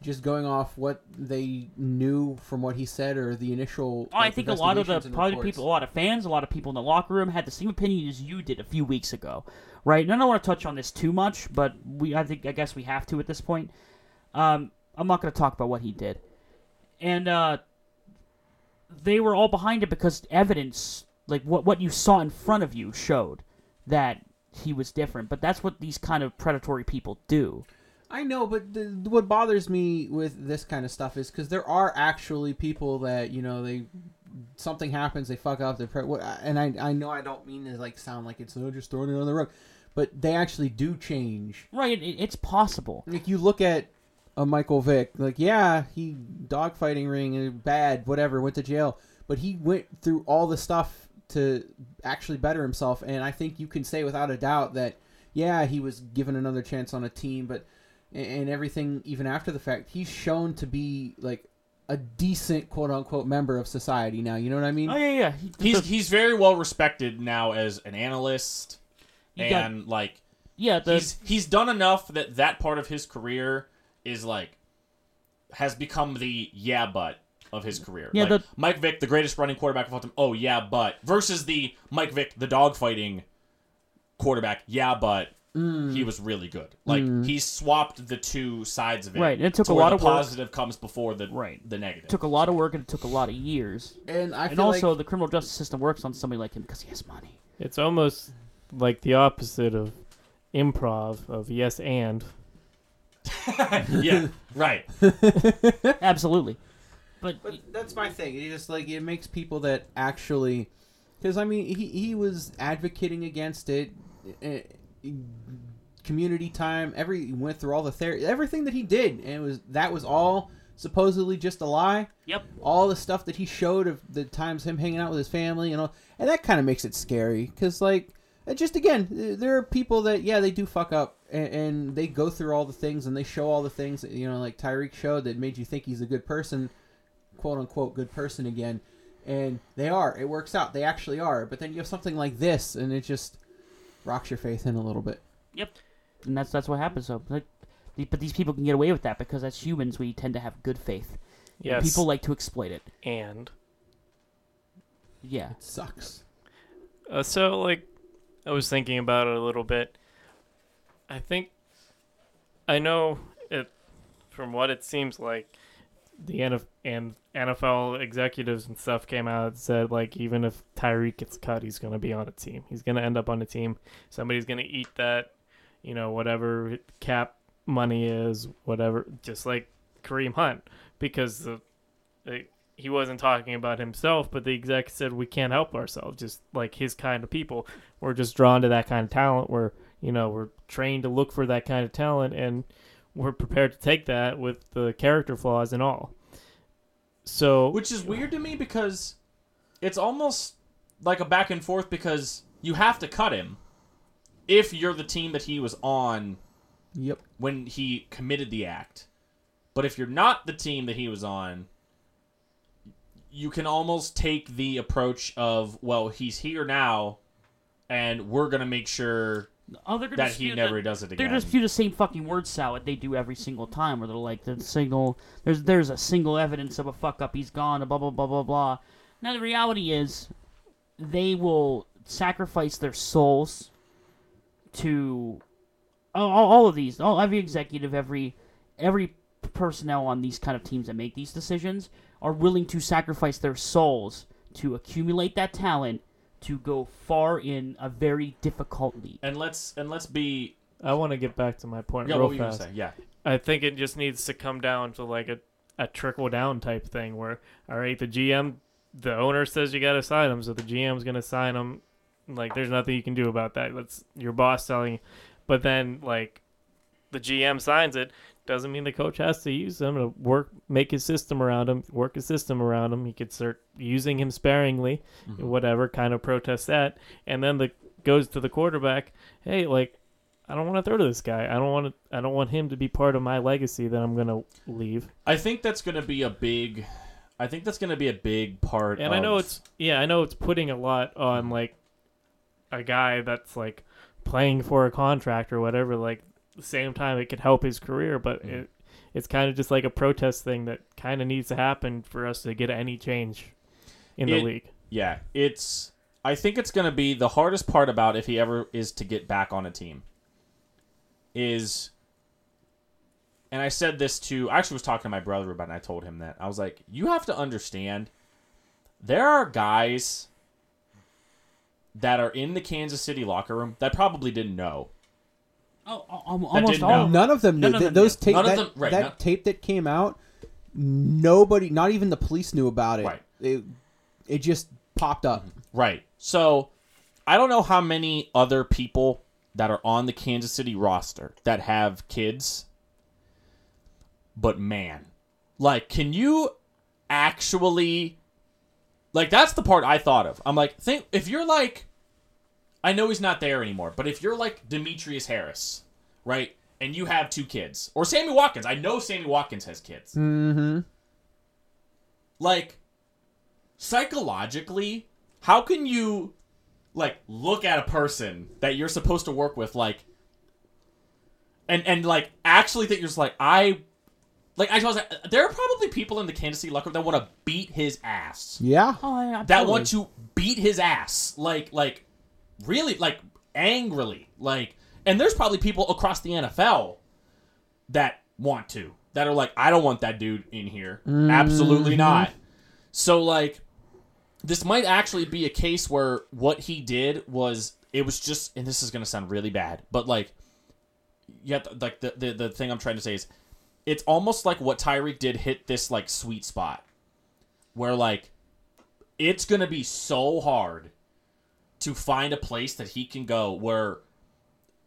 just going off what they knew from what he said or the initial. Oh, I think a lot of the probably people, a lot of fans, a lot of people in the locker room had the same opinion as you did a few weeks ago, right? And I don't want to touch on this too much, but we, I think, I guess we have to at this point. Um, I'm not going to talk about what he did, and uh, they were all behind it because evidence, like what what you saw in front of you, showed that he was different. But that's what these kind of predatory people do. I know, but the, what bothers me with this kind of stuff is because there are actually people that you know they something happens, they fuck up, they pre- what, and I I know I don't mean to like sound like it's oh, just throwing it on the rug, but they actually do change. Right? It, it's possible. Like you look at a Michael Vick, like yeah, he dogfighting ring, uh, bad, whatever, went to jail, but he went through all the stuff to actually better himself, and I think you can say without a doubt that yeah, he was given another chance on a team, but and and everything even after the fact, he's shown to be like a decent quote unquote member of society now. You know what I mean? Oh yeah, yeah. He's he's very well respected now as an analyst, You got- and like yeah. The, he's he's done enough that that part of his career is like has become the yeah but of his career. Yeah, Like, the- Mike Vick, the greatest running quarterback of all time. Oh yeah, but versus the Mike Vick, the dogfighting quarterback. Yeah, but Mm. he was really good. Like he swapped the two sides of it. Right, and it took to a lot the of work. positive comes before the Right. the negative. It took a lot of work and it took a lot of years. And I And feel also, like the criminal justice system works on somebody like him because he has money. It's almost like the opposite of improv of yes and. yeah, right. Absolutely. But, But that's my thing. It just like it makes people that actually, because I mean, he he was advocating against it. eh, community time. Every he went through all the therapy, everything that he did, and it was that was all supposedly just a lie. yep. All the stuff that he showed of the times him hanging out with his family and all, and that kind of makes it scary. Because like, just again, eh, there are people that yeah they do fuck up. And, and they go through all the things and they show all the things that, you know like Tyreek showed that made you think he's a good person quote unquote good person again and they are it works out they actually are but then you have something like this and it just rocks your faith in a little bit Yep. And that's that's what happens. So, like, but these people can get away with that because as humans, we tend to have good faith. Yes. People like to exploit it. and. Yeah. it sucks Uh, so, like, I was thinking about it a little bit. I think I know it from what it seems like. The NF- and NFL executives and stuff came out and said like even if Tyreek gets cut, he's gonna be on a team. He's gonna end up on a team. Somebody's gonna eat that, you know, whatever cap money is, whatever. Just like Kareem Hunt, because the, the he wasn't talking about himself, but the exec said we can't help ourselves. Just like his kind of people, we're just drawn to that kind of talent. We're you know we're trained to look for that kind of talent, and we're prepared to take that with the character flaws and all. So Which is weird to me because it's almost like a back and forth because you have to cut him if you're the team that he was on yep when he committed the act. But if you're not the team that he was on, you can almost take the approach of, well, he's here now, and we're going to make sure Oh, they're gonna that he never that- does it They're again. gonna dispute the same fucking word salad they do every single time, where they're like, the single there's there's a single evidence of a fuck up, he's gone, blah blah blah blah blah. Now the reality is, they will sacrifice their souls to all, all of these, all every executive, every every personnel on these kind of teams that make these decisions are willing to sacrifice their souls to accumulate that talent to go far in a very difficult league. and let's and let's be I want to get back to my point yeah, real what were you fast. say? Yeah. I think it just needs to come down to like a, a trickle down type thing where all right, the GM the owner says you got to sign him, so the GM's going to sign him. Like, there's nothing you can do about that. That's your boss telling you. But then, like, the GM signs it. Doesn't mean the coach has to use him to work, make his system around him, work his system around him. He could start using him sparingly, mm-hmm. whatever, kind of protest that. And then the goes to the quarterback. Hey, like, I don't want to throw to this guy. I don't want to. I don't want him to be part of my legacy that I'm gonna leave. I think that's going to be a big. I think that's going to be a big part. And I know it's yeah, I know it's putting a lot on like a guy that's like playing for a contract or whatever. Like the same time, it could help his career, but mm. it it's kind of just like a protest thing that kind of needs to happen for us to get any change in the It- league. Yeah, it's. I think it's going to be the hardest part about if he ever is to get back on a team. Is. And I said this to. I actually was talking to my brother about it, and I told him that. I was like, you have to understand, there are guys that are in the Kansas City locker room that probably didn't know. Oh, al- al- almost didn't all. know. None of them knew. None of Th- them those knew. tape None of that, them- right, that not- tape that came out, nobody, not even the police knew about it. Right. It, it just popped up. Mm-hmm. Right. So I don't know how many other people that are on the Kansas City roster that have kids, but man, like, can you actually, like, that's the part I thought of. I'm like, think if you're like, I know he's not there anymore, but if you're like Demetrius Harris, right, and you have two kids, or Sammy Watkins, I know Sammy Watkins has kids. Mm-hmm. Like, psychologically, how can you like look at a person that you're supposed to work with like and and like actually think you're just like I like I was like there are probably people in the Kansas City locker room that want to beat his ass. Yeah. Oh, yeah, That want to beat his ass. Like like really like angrily. Like and there's probably people across the NFL that want to. That are like I don't want that dude in here. Mm-hmm. Absolutely not. So like this might actually be a case where what he did was it was just and this is going to sound really bad, but like yeah, like the, the the thing I'm trying to say is it's almost like what Tyreek did hit this like sweet spot where like it's going to be so hard to find a place that he can go where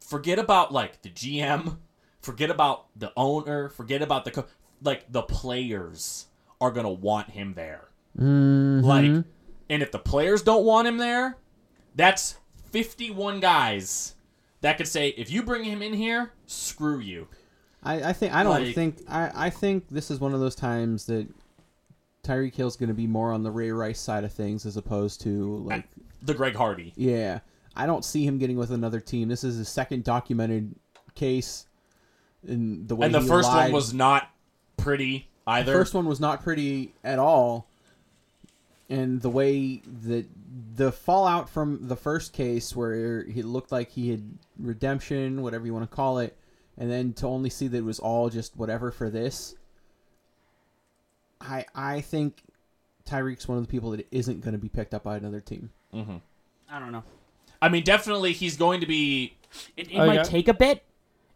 forget about like the GM, forget about the owner, forget about the co- like the players are going to want him there. Mm-hmm. Like, and if the players don't want him there, that's 51 guys that could say, if you bring him in here, screw you. I, I think I don't Like- think I, I think this is one of those times that Tyreek Hill's going to be more on the Ray Rice side of things as opposed to like The Greg Hardy. yeah. I don't see him getting with another team. This is his second documented case, and the way And the he first lied- one was not pretty either. the either. first one was not pretty at all, and the way that the fallout from the first case where he looked like he had redemption, whatever you want to call it, and then to only see that it was all just whatever for this. I I think Tyreek's one of the people that isn't going to be picked up by another team. Mm-hmm. I don't know. I mean, definitely he's going to be. It, it Oh, might yeah. take a bit.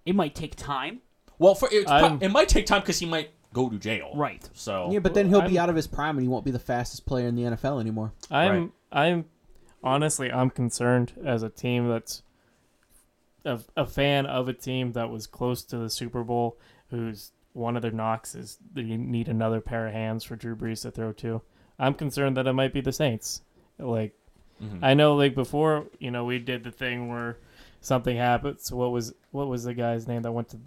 It might take time. Well, for it's, I'm- it might take time because he might go to jail. Right. So Yeah, but then he'll be I'm- out of his prime and he won't be the fastest player in the NFL anymore. I'm Right. I'm honestly I'm concerned as a team that's a, a fan of a team that was close to the Super Bowl, who's one of their knocks is that you need another pair of hands for Drew Brees to throw to. I'm concerned that it might be the Saints. Like I know like before, you know, we did the thing where something happens. What was what was the guy's name that went to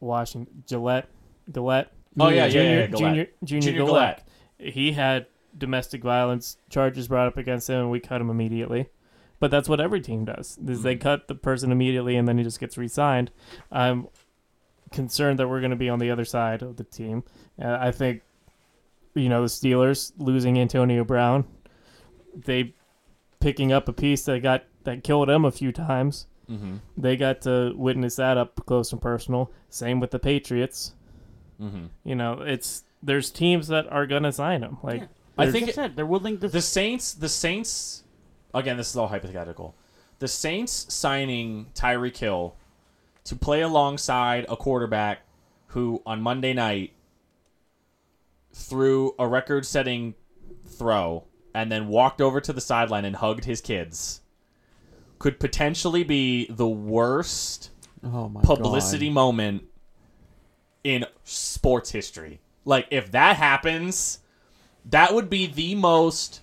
Washington? Galette, Galette. Oh, yeah, yeah, Junior, yeah, yeah, Galette. Junior, Junior, Junior Galette. He had domestic violence charges brought up against him, and we cut him immediately. But that's what every team does. Is they cut the person immediately, and then he just gets re-signed. I'm concerned that we're going to be on the other side of the team. Uh, I think, you know, the Steelers losing Antonio Brown, they picking up a piece that got that killed him a few times. Mm-hmm. They got to witness that up close and personal. Same with the Patriots. Mm-hmm. You know, it's there's teams that are going to sign him. Like Yeah. I think Like I said, they're willing to. The Saints, the Saints, again, this is all hypothetical. The Saints signing Tyreek Hill to play alongside a quarterback who on Monday night threw a record-setting throw and then walked over to the sideline and hugged his kids could potentially be the worst Oh my publicity God. moment in sports history. Like if that happens, that would be the most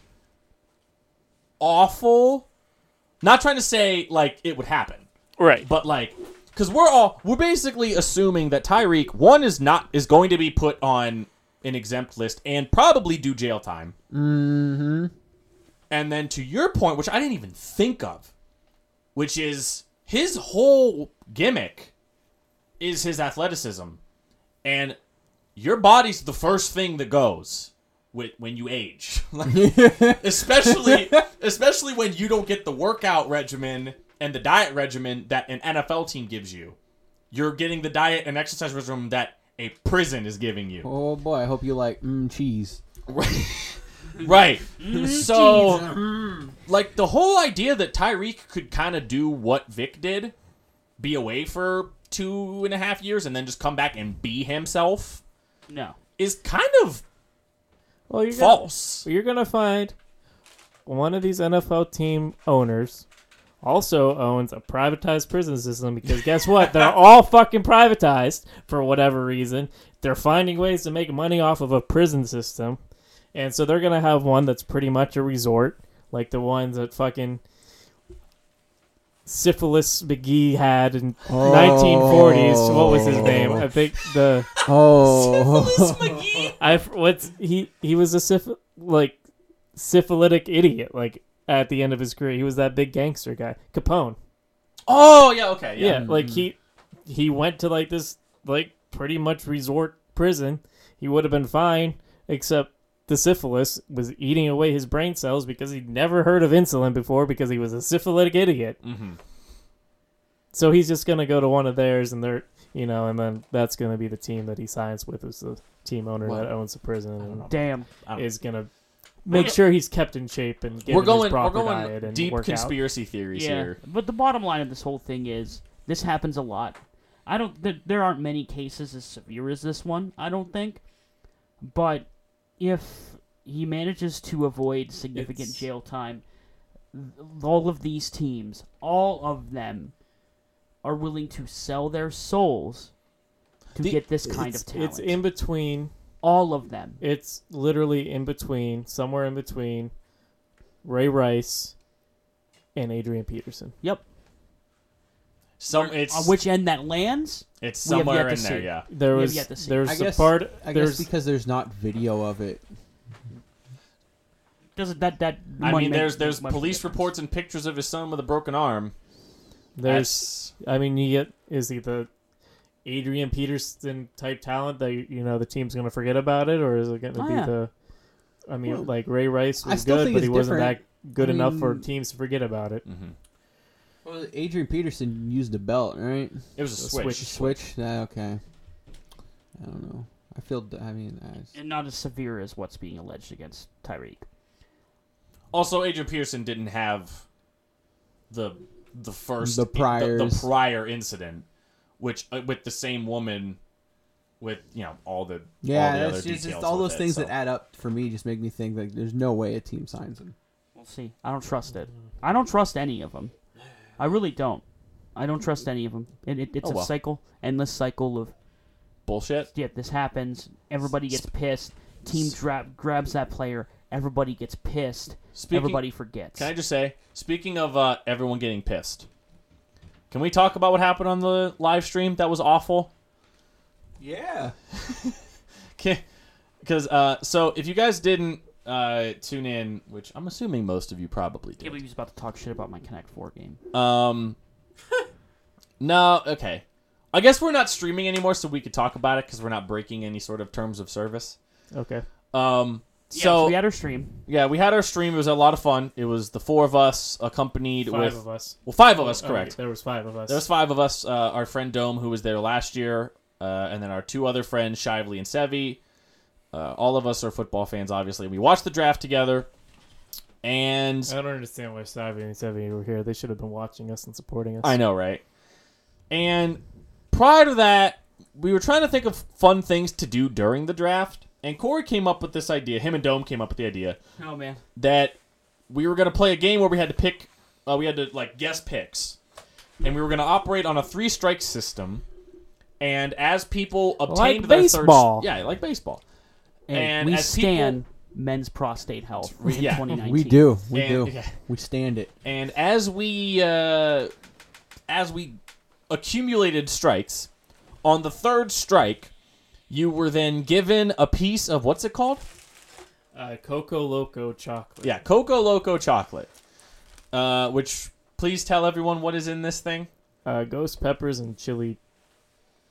awful. Not trying to say like it would happen, Right. but like because we're all we're basically assuming that Tyreek one is not is going to be put on an exempt list and probably do jail time. Mm-hmm. And then to your point, which I didn't even think of, which is his whole gimmick is his athleticism. And your body's the first thing that goes with when you age. Like, especially especially when you don't get the workout regimen and the diet regimen that an NFL team gives you. You're getting the diet and exercise regimen that a prison is giving you. Oh boy, I hope you like mm, cheese. Right. Mm-hmm. so, uh-huh. like, the whole idea that Tyreek could kind of do what Vic did, be away for two and a half years and then just come back and be himself, No. is kind of Well, you're gonna, false. you're gonna find one of these NFL team owners also owns a privatized prison system because guess what? They're all fucking privatized for whatever reason. They're finding ways to make money off of a prison system. And so they're gonna have one that's pretty much a resort, like the ones that fucking Syphilis McGee had in 1940s. What was his name? I think the Oh, I what's he he was a syph- like syphilitic idiot like at the end of his career. He was that big gangster guy, Capone. Oh, yeah, okay. Yeah, Yeah. like mm-hmm. he he went to like this like pretty much resort prison. He would have been fine except the syphilis was eating away his brain cells because he'd never heard of insulin before because he was a syphilitic idiot. hmm So he's just gonna go to one of theirs, and they're you know, and then that's gonna be the team that he signs with, is the team owner Well, that owns the prison, and. Damn. Is gonna make sure he's kept in shape and get We're going, his going, we're proper going diet and deep work out. conspiracy theories Yeah. here. But the bottom line of this whole thing is this happens a lot. I don't. There, there aren't many cases as severe as this one. I don't think. But if he manages to avoid significant It's- jail time, all of these teams, all of them, are willing to sell their souls to The- get this kind of talent. it's in between. all of them. It's literally in between, somewhere in between, Ray Rice and Adrian Peterson. Yep. Some it's On which end that lands, it's we have somewhere yet in to there, see. yeah. There We have was yet to see. there's I a guess- part I there's guess because there's not video of it. doesn't that that? I might mean, make there's there's much police difference. reports and pictures of his son with a broken arm. there's I mean you get is he the Adrian Peterson type talent that you know the team's gonna forget about it or is it gonna Oh, be yeah. the I mean Well, like Ray Rice I was still good think but he it's wasn't different. that good I enough for mean- teams to forget about it. hmm Well, Adrian Peterson used a belt, right? It was a A switch. switch. Switch. Yeah, okay. I don't know. I feel. I mean, I, and not as severe as what's being alleged against Tyreek. Also, Adrian Peterson didn't have the the first The the, the prior incident, which uh, with the same woman, with you know all the all yeah, the other it's just, it's all those it, things so. that add up for me. Just make me think that there's no way a team signs him. We'll see. I don't trust it. I don't trust any of them. I really don't. I don't trust any of them. It, it, it's Oh, a well. cycle, endless cycle of bullshit. yeah. This happens. Everybody gets pissed. Team dra- grabs that player. Everybody gets pissed. Speaking, Everybody forgets. Can I just say, speaking of uh, everyone getting pissed, can we talk about what happened on the live stream? That was awful. Yeah. Because uh, so if you guys didn't uh, tune in, which I'm assuming most of you probably can't did. believe he's about to talk shit about my Connect Four game. Um, no, okay. I guess we're not streaming anymore, so we could talk about it because we're not breaking any sort of terms of service. Okay. Um, Yeah, so we had our stream. yeah, we had our stream. It was a lot of fun. It was the four of us accompanied Five with of us. well, five of us, Oh, correct. there was five of us. There was five of us. Uh, our friend Dome, who was there last year, uh, and then our two other friends, Shively and Sevi. Uh, all of us are football fans, obviously. We watched the draft together, and I don't understand why Savvy and Savvy were here. They should have been watching us and supporting us. I know, right? And prior to that, we were trying to think of fun things to do during the draft, and Corey came up with this idea. Him and Dome came up with the idea Oh man. that we were going to play a game where we had to pick, uh, we had to like guess picks, and we were going to operate on a three strike system. And as people obtained Like their baseball. third, yeah, like baseball. And, And we as people- stand men's prostate health in Yeah. 2019. We do. We And- do. yeah. We stand it. And as we uh, as we accumulated strikes, on the third strike, you were then given a piece of what's it called? Uh, Coco Loco chocolate. Yeah, Coco Loco chocolate. Uh, which please tell everyone what is in this thing. Uh, ghost peppers and chili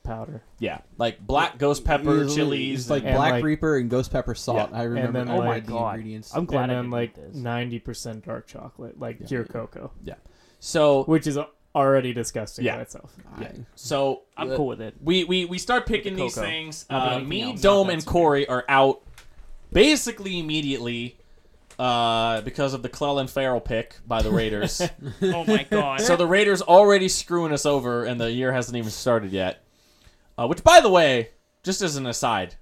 powder. Yeah, like black ghost pepper, It's- chilies, It's like and, Black like- Reaper and Ghost Pepper salt. Yeah. I remember. then, I like- read Oh my God. ingredients. I'm glad and I then didn't like eat this. ninety percent dark chocolate, like pure cocoa, Yeah. so which is already disgusting Yeah. by itself. yeah. So I'm cool with it. We we we start picking the these cocoa. things. Not Uh, anything me, else. Dome, Not and that Corey are out basically immediately uh, because of the Clelin Ferrell pick by the Raiders. oh my god. so the Raiders already screwing us over, and the year hasn't even started yet. Uh, which, by the way, just as an aside,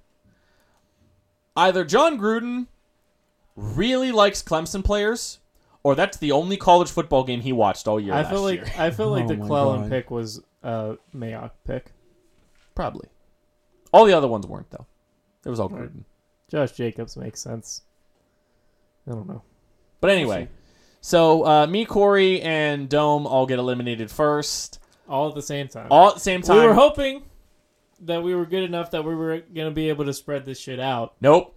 either Jon Gruden really likes Clemson players, or that's the only college football game he watched all year. I last feel like year. I feel like Oh the my Clelin pick was uh Mayock pick. probably all the other ones weren't though. It was all Right. Gruden. Josh Jacobs makes sense. I don't know. But anyway, so uh, me, Corey, and Dome all get eliminated first, All at the same time. all at the same time. we were hoping that we were good enough that we were gonna be able to spread this shit out. nope,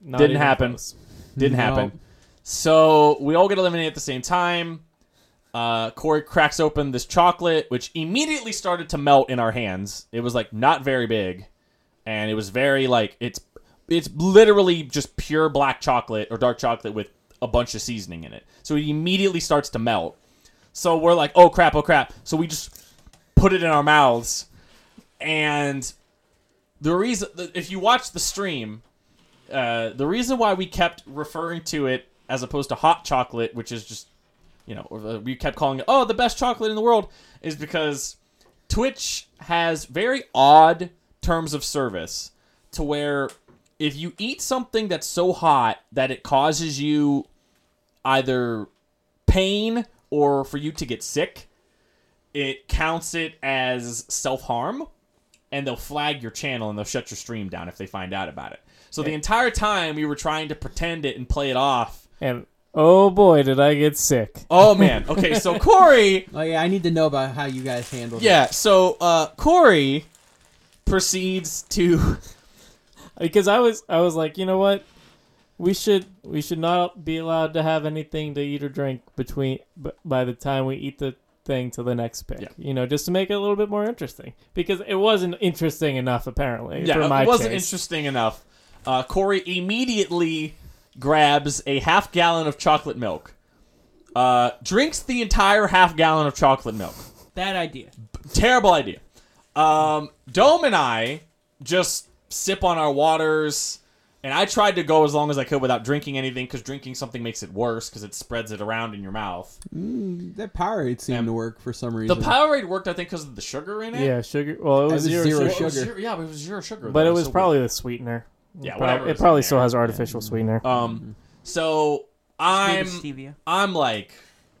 Not Didn't happen. close. didn't No. happen. So we all get eliminated at the same time. Uh, Corey cracks open this chocolate, which immediately started to melt in our hands. It was like not very big, and it was very like it's it's literally just pure black chocolate or dark chocolate with a bunch of seasoning in it. So it immediately starts to melt. So we're like, oh crap, oh crap. So we just put it in our mouths, and the reason if you watch the stream, uh, the reason why we kept referring to it as opposed to hot chocolate, which is just, you know, we kept calling it, oh, the best chocolate in the world, is because Twitch has very odd terms of service to where if you eat something that's so hot that it causes you either pain or for you to get sick, it counts it as self harm and they'll flag your channel and they'll shut your stream down if they find out about it. So the entire time we were trying to pretend it and play it off. And oh boy, did I get sick. Oh man. Okay, so Corey, Oh yeah, I need to know about how you guys handled it. yeah, so uh Corey proceeds to because I was I was like, you know what? We should we should not be allowed to have anything to eat or drink between b- by the time we eat the thing to the next pick. Yeah. You know, just to make it a little bit more interesting because it wasn't interesting enough apparently. Yeah, for my it wasn't taste. interesting enough. Uh Corey immediately grabs a half gallon of chocolate milk. Uh drinks the entire half gallon of chocolate milk. Bad idea. terrible idea. Um, Dome and I just sip on our waters, and I tried to go as long as I could without drinking anything because drinking something makes it worse because it spreads it around in your mouth. Mm, that Powerade seemed Yeah. to work for some reason. The. Powerade worked, I think, because of the sugar in it. Yeah, sugar. Well, it was, was zero, zero sugar, It was sugar. zero- yeah, but it was zero sugar. but though. it was so probably the sweetener. Yeah, Prob- whatever It probably still has artificial sweetener. weird. Um, so I'm. I'm like,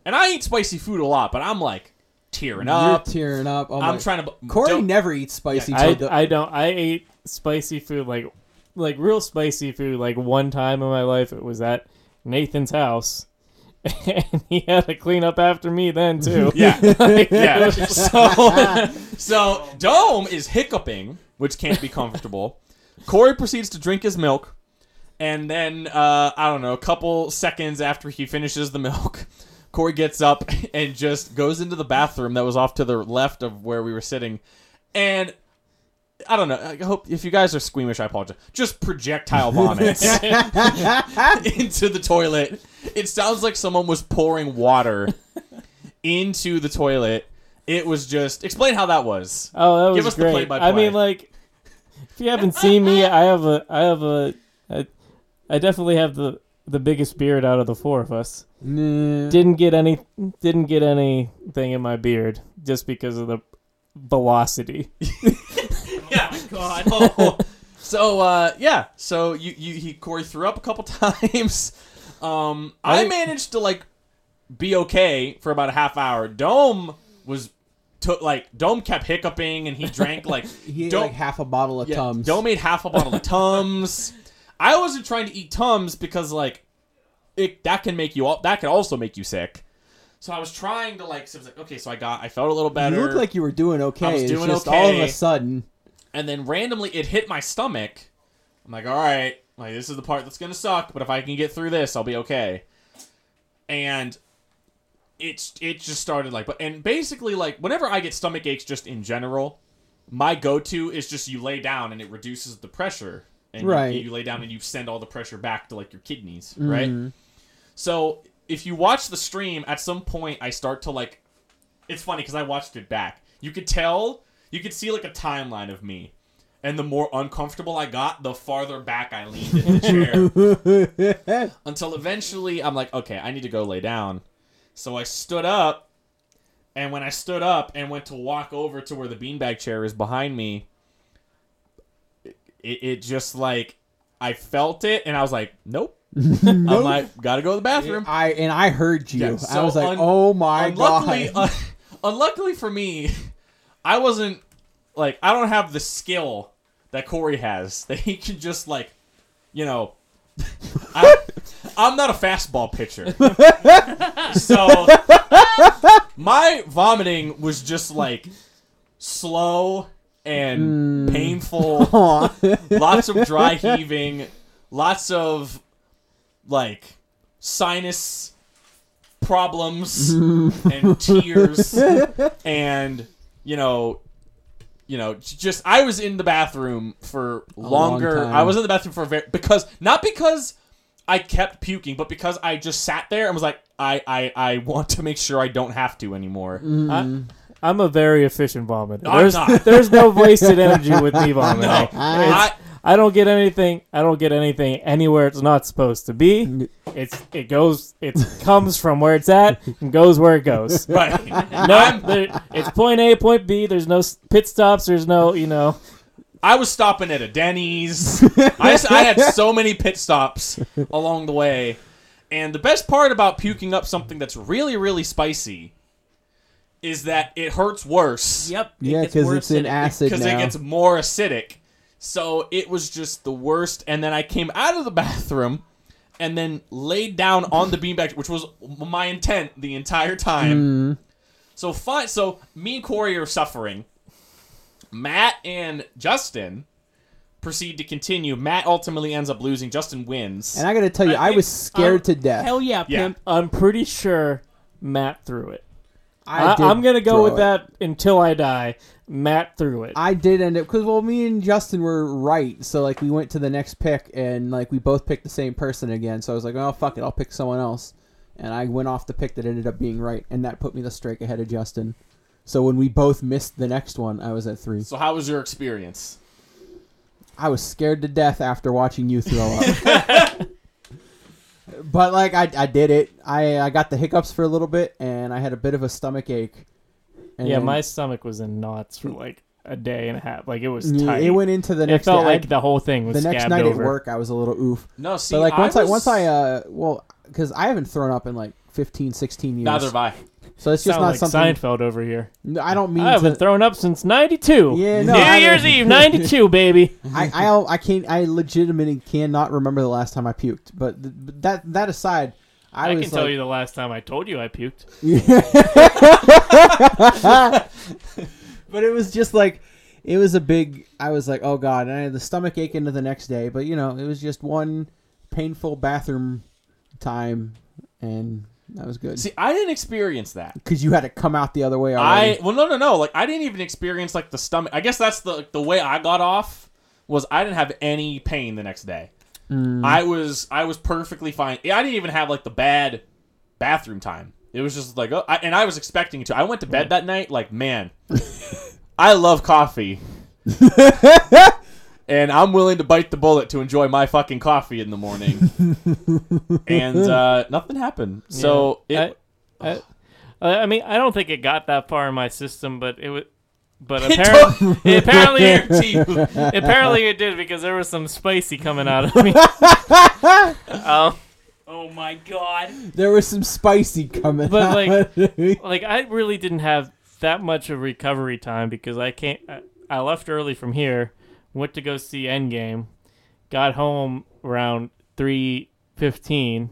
and I eat spicy food a lot, but I'm like tearing You're up. tearing up. Oh I'm my- trying to. Corey don't- never eats spicy. Yeah, I, the- I don't. I ate spicy food like like real spicy food like one time in my life. It was at Nathan's house, and he had to clean up after me then too. Yeah. Like, yeah. So, so Dome is hiccuping, which can't be comfortable. Corey proceeds to drink his milk, and then uh, I don't know, a couple seconds after he finishes the milk, Corey gets up and just goes into the bathroom that was off to the left of where we were sitting, and. I don't know. I hope if you guys are squeamish, I apologize. Just projectile vomits into the toilet. It sounds like someone was pouring water into the toilet. It was just explain how that was. Oh, that was Give us the play-by-play. I mean, like, if you haven't seen me, I have a, I have a, I, I definitely have the the biggest beard out of the four of us. Nah. Didn't get any, didn't get anything in my beard just because of the velocity. God. So, So uh, yeah, so you, you he Corey threw up a couple times. Um, I I managed to like be okay for about a half hour. Dome was took like Dome kept hiccuping and he drank like He Dome- like half a bottle of yeah, Tums. Dome ate half a bottle of Tums. I wasn't trying to eat Tums because like it that can make you al- that can also make you sick. So I was trying to like, so I was like, okay, so I got, I felt a little better. You looked like you were doing okay. I was It's doing just all of a sudden. And then randomly it hit my stomach. I'm like, all right, like this is the part that's gonna suck, but if I can get through this, I'll be okay. And it's it just started like, but and basically like whenever I get stomach aches, just in general, my go-to is just you lay down and it reduces the pressure, and you- Right. you, lay down and you send all the pressure back to like your kidneys, right? Mhm. So if you watch the stream, at some point I start to like. It's funny because I watched it back. You could tell, you could see like a timeline of me, and the more uncomfortable I got, the farther back I leaned in the chair. Until eventually, I'm like, okay, I need to go lay down. So I stood up, and when I stood up and went to walk over to where the beanbag chair is behind me, it, it just like I felt it, and I was like, nope. I'm like, gotta go to the bathroom. I and I heard you. Yeah, I was like, un- "Oh my unluckily, god!" uh, unluckily for me, I wasn't like I don't have the skill that Corey has. That he can just like, you know, I, I'm not a fastball pitcher, so my vomiting was just like slow and hmm. painful. Lots of dry heaving, lots of like sinus problems and tears and you know you know just I was in the bathroom for long longer. time. I was in the bathroom for very because not because I kept puking, but because I just sat there and was like, I, I, I want to make sure I don't have to anymore. Mm-hmm. I, I'm a very efficient vomiter. No, There's there's no wasted energy with me vomiting. No. I- I don't get anything. I don't get anything anywhere it's not supposed to be. It's it goes. It comes from where it's at and goes where it goes. Right. No, there, it's point A, point B. There's no pit stops. There's no, you know. I was stopping at a Denny's. I had so many pit stops along the way. And the best part about puking up something that's really, really spicy is that it hurts worse. Yep. it yeah, gets because it's in acid Because now. it gets more acidic. So it was just the worst. And then I came out of the bathroom and then laid down on the beanbag, which was my intent the entire time. Mm. So fine. So me and Corey are suffering. Matt and Justin proceed to continue. Matt ultimately ends up losing. Justin wins. and I gotta tell you, I I, was think- scared um, to death. Hell yeah, Yeah. pimp. I'm pretty sure Matt threw it. I I, I'm gonna go with it. that until I die. Matt threw it. I did end up because well, me and Justin were right, so like we went to the next pick and like we both picked the same person again. So I was like, oh fuck it, I'll pick someone else, and I went off the pick that ended up being right, and that put me the strike ahead of Justin. So when we both missed the next one, I was at three. so how was your experience? I was scared to death after watching you throw up. but like I, I did it. I I got the hiccups for a little bit, and I had a bit of a stomach ache. And yeah, then- my stomach was in knots for like a day and a half. Like it was Yeah, tight. It went into the next. It felt day. like I- the whole thing was the next night over. at work, I was a little oof. No, see, but like once I, was- once I uh well because I haven't thrown up in like 15, 16 years. neither have I. So it's just Sound not like something. Seinfeld over here. No, I don't mean I haven't to. thrown up since '92. Yeah, no, New I Year's Eve '92, baby. I, I I can't. I legitimately cannot remember the last time I puked. But th- but that that aside, I, I, was can tell like, you the last time I told you I puked. but it was just like it was a big. I was like, oh god, and I had the stomach ache into the next day. But you know, it was just one painful bathroom time, and that was good See, I didn't experience that. because you had to come out the other way. I well, no, no, no. Like I didn't even experience like the stomach. I guess that's the the way I got off was I didn't have any pain the next day. Mm. I was I was perfectly fine. I didn't even have like the bad bathroom time. It was just like, oh, I, and I was expecting to. I went to bed that night like, man, I love coffee, and I'm willing to bite the bullet to enjoy my fucking coffee in the morning. and uh, nothing happened. So Yeah. it, I, I, I mean, I don't think it got that far in my system, but it was but apparently, apparently, Guarantee you. apparently it did because there was some spicy coming out of me. um, Oh my god. There was some spicy coming. Out. But, like- out. like I really didn't have that much of recovery time because I can't. I, I left early from here, went to go see Endgame, got home around three fifteen,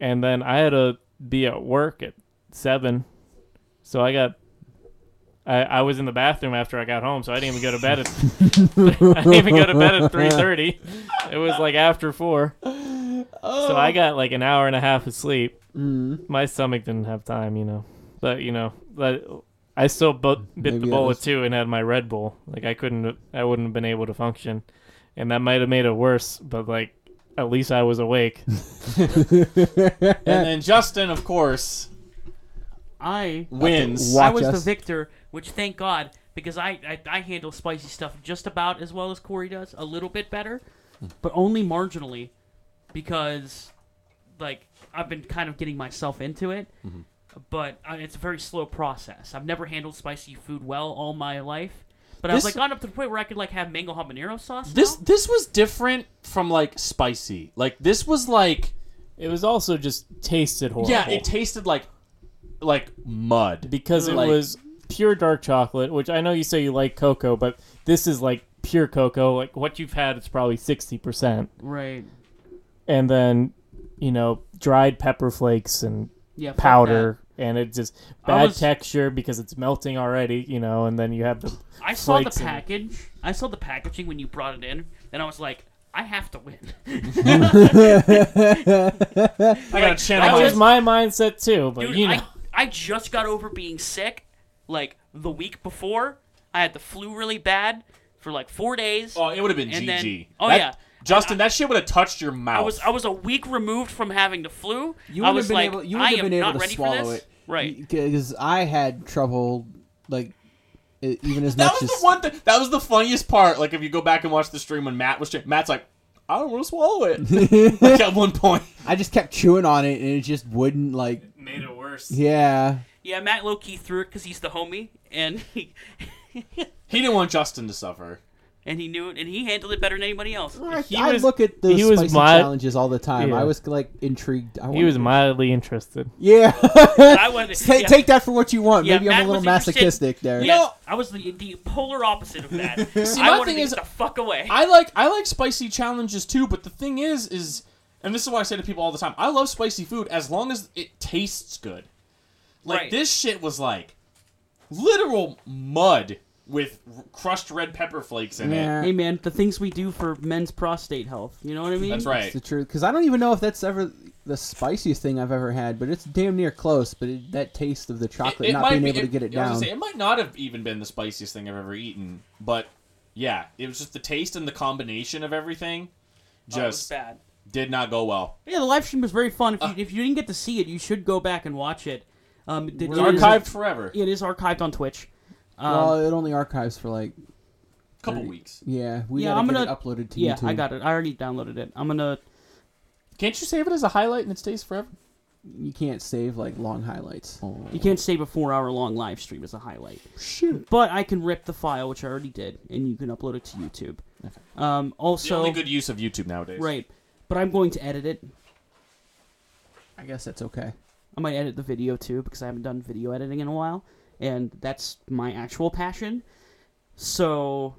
and then I had to be at work at seven, so I got. I, I was in the bathroom after I got home, so I didn't even go to bed at. I didn't even go to bed at three thirty. It was like after four, so I got like an hour and a half of sleep Mm. my stomach didn't have time, you know. But you know, but I still bu- bit Maybe the bullet was- too and had my Red Bull. Like I couldn't, I wouldn't have been able to function, and that might have made it worse. But like, at least I was awake. And then Justin, of course, I wins. I was the victor, which thank God because I, I I handle spicy stuff just about as well as Corey does, a little bit better, but only marginally, because like I've been kind of getting myself into it. But uh, it's a very slow process. I've never handled spicy food well all my life, but I've This- like gone up to the point where I could like have mango habanero sauce. This now. this was different from like spicy. Like this was like It was also just tasted horrible. yeah, it tasted like like mud. because it Like- was pure dark chocolate, which I know you say you like cocoa, but this is like pure cocoa. Like what you've had, it's probably sixty percent, right. and then you know dried pepper flakes and Yeah. powder. And it just bad was- texture because it's melting already, you know. And then you have the. I saw the flakes in package. I saw the packaging when you brought it in, and I was like, I have to win. I got a channel. That was my mindset too, but Dude, you know, I, I just got over being sick like the week before. I had the flu really bad for like four days. Oh, it would have been GG. then- oh, That- yeah. Justin, that shit would have touched your mouth. I was I was a week removed from having the flu. You I would was have been like, able. You would have am been able to swallow it, Right. Because I had trouble, like, even as that much was as the one thing. That was the funniest part. Like if you go back and watch the stream when Matt was, tra- Matt's like, I don't want to swallow it. like at one point. I just kept chewing on it, and it just wouldn't like. made it worse. Yeah, Yeah, Matt low key threw it because he's the homie, and he He didn't want Justin to suffer. and he knew it, and he handled it better than anybody else. I, He I was- look at the he was spicy my- challenges all the time. Yeah. I was like intrigued. I He was to- mildly interested. Yeah. I wanted take, yeah. take that for what you want. Yeah, Maybe I'm a little masochistic there. Yeah, No. I was the, the polar opposite of that. See, I my wanted thing to is- the fuck away. I like I like spicy challenges too, but the thing is is and this is what I say to people all the time. I love spicy food as long as it tastes good. Like Right. this shit was like literal mud with r- crushed red pepper flakes in it. Hey man, the things we do for men's prostate health. You know what I mean? That's It's right. the truth. Because I don't even know if that's ever the spiciest thing I've ever had, but it's damn near close. But it, that taste of the chocolate not being able to get it I was gonna down. say, it might not have even been the spiciest thing I've ever eaten, but yeah, it was just the taste and the combination of everything Oh, just bad. did not go well. Yeah, the live stream was very fun. If you, Uh. if you didn't get to see it, you should go back and watch it. Um, it, It's it is- archived forever. it is archived on Twitch. Um, well, it only archives for like a couple weeks. yeah. We Yeah, I'm gonna- it uploaded to yeah, YouTube. I got it. I already downloaded it. I'm gonna. Can't you save it as a highlight and it stays forever? You can't save like long highlights. You can't save a four-hour-long live stream as a highlight. Shoot. But I can rip the file, which I already did, and you can upload it to YouTube. Um, The also, only good use of YouTube nowadays. right. But I'm going to edit it. I guess that's okay. I might edit the video too because I haven't done video editing in a while, and that's my actual passion. So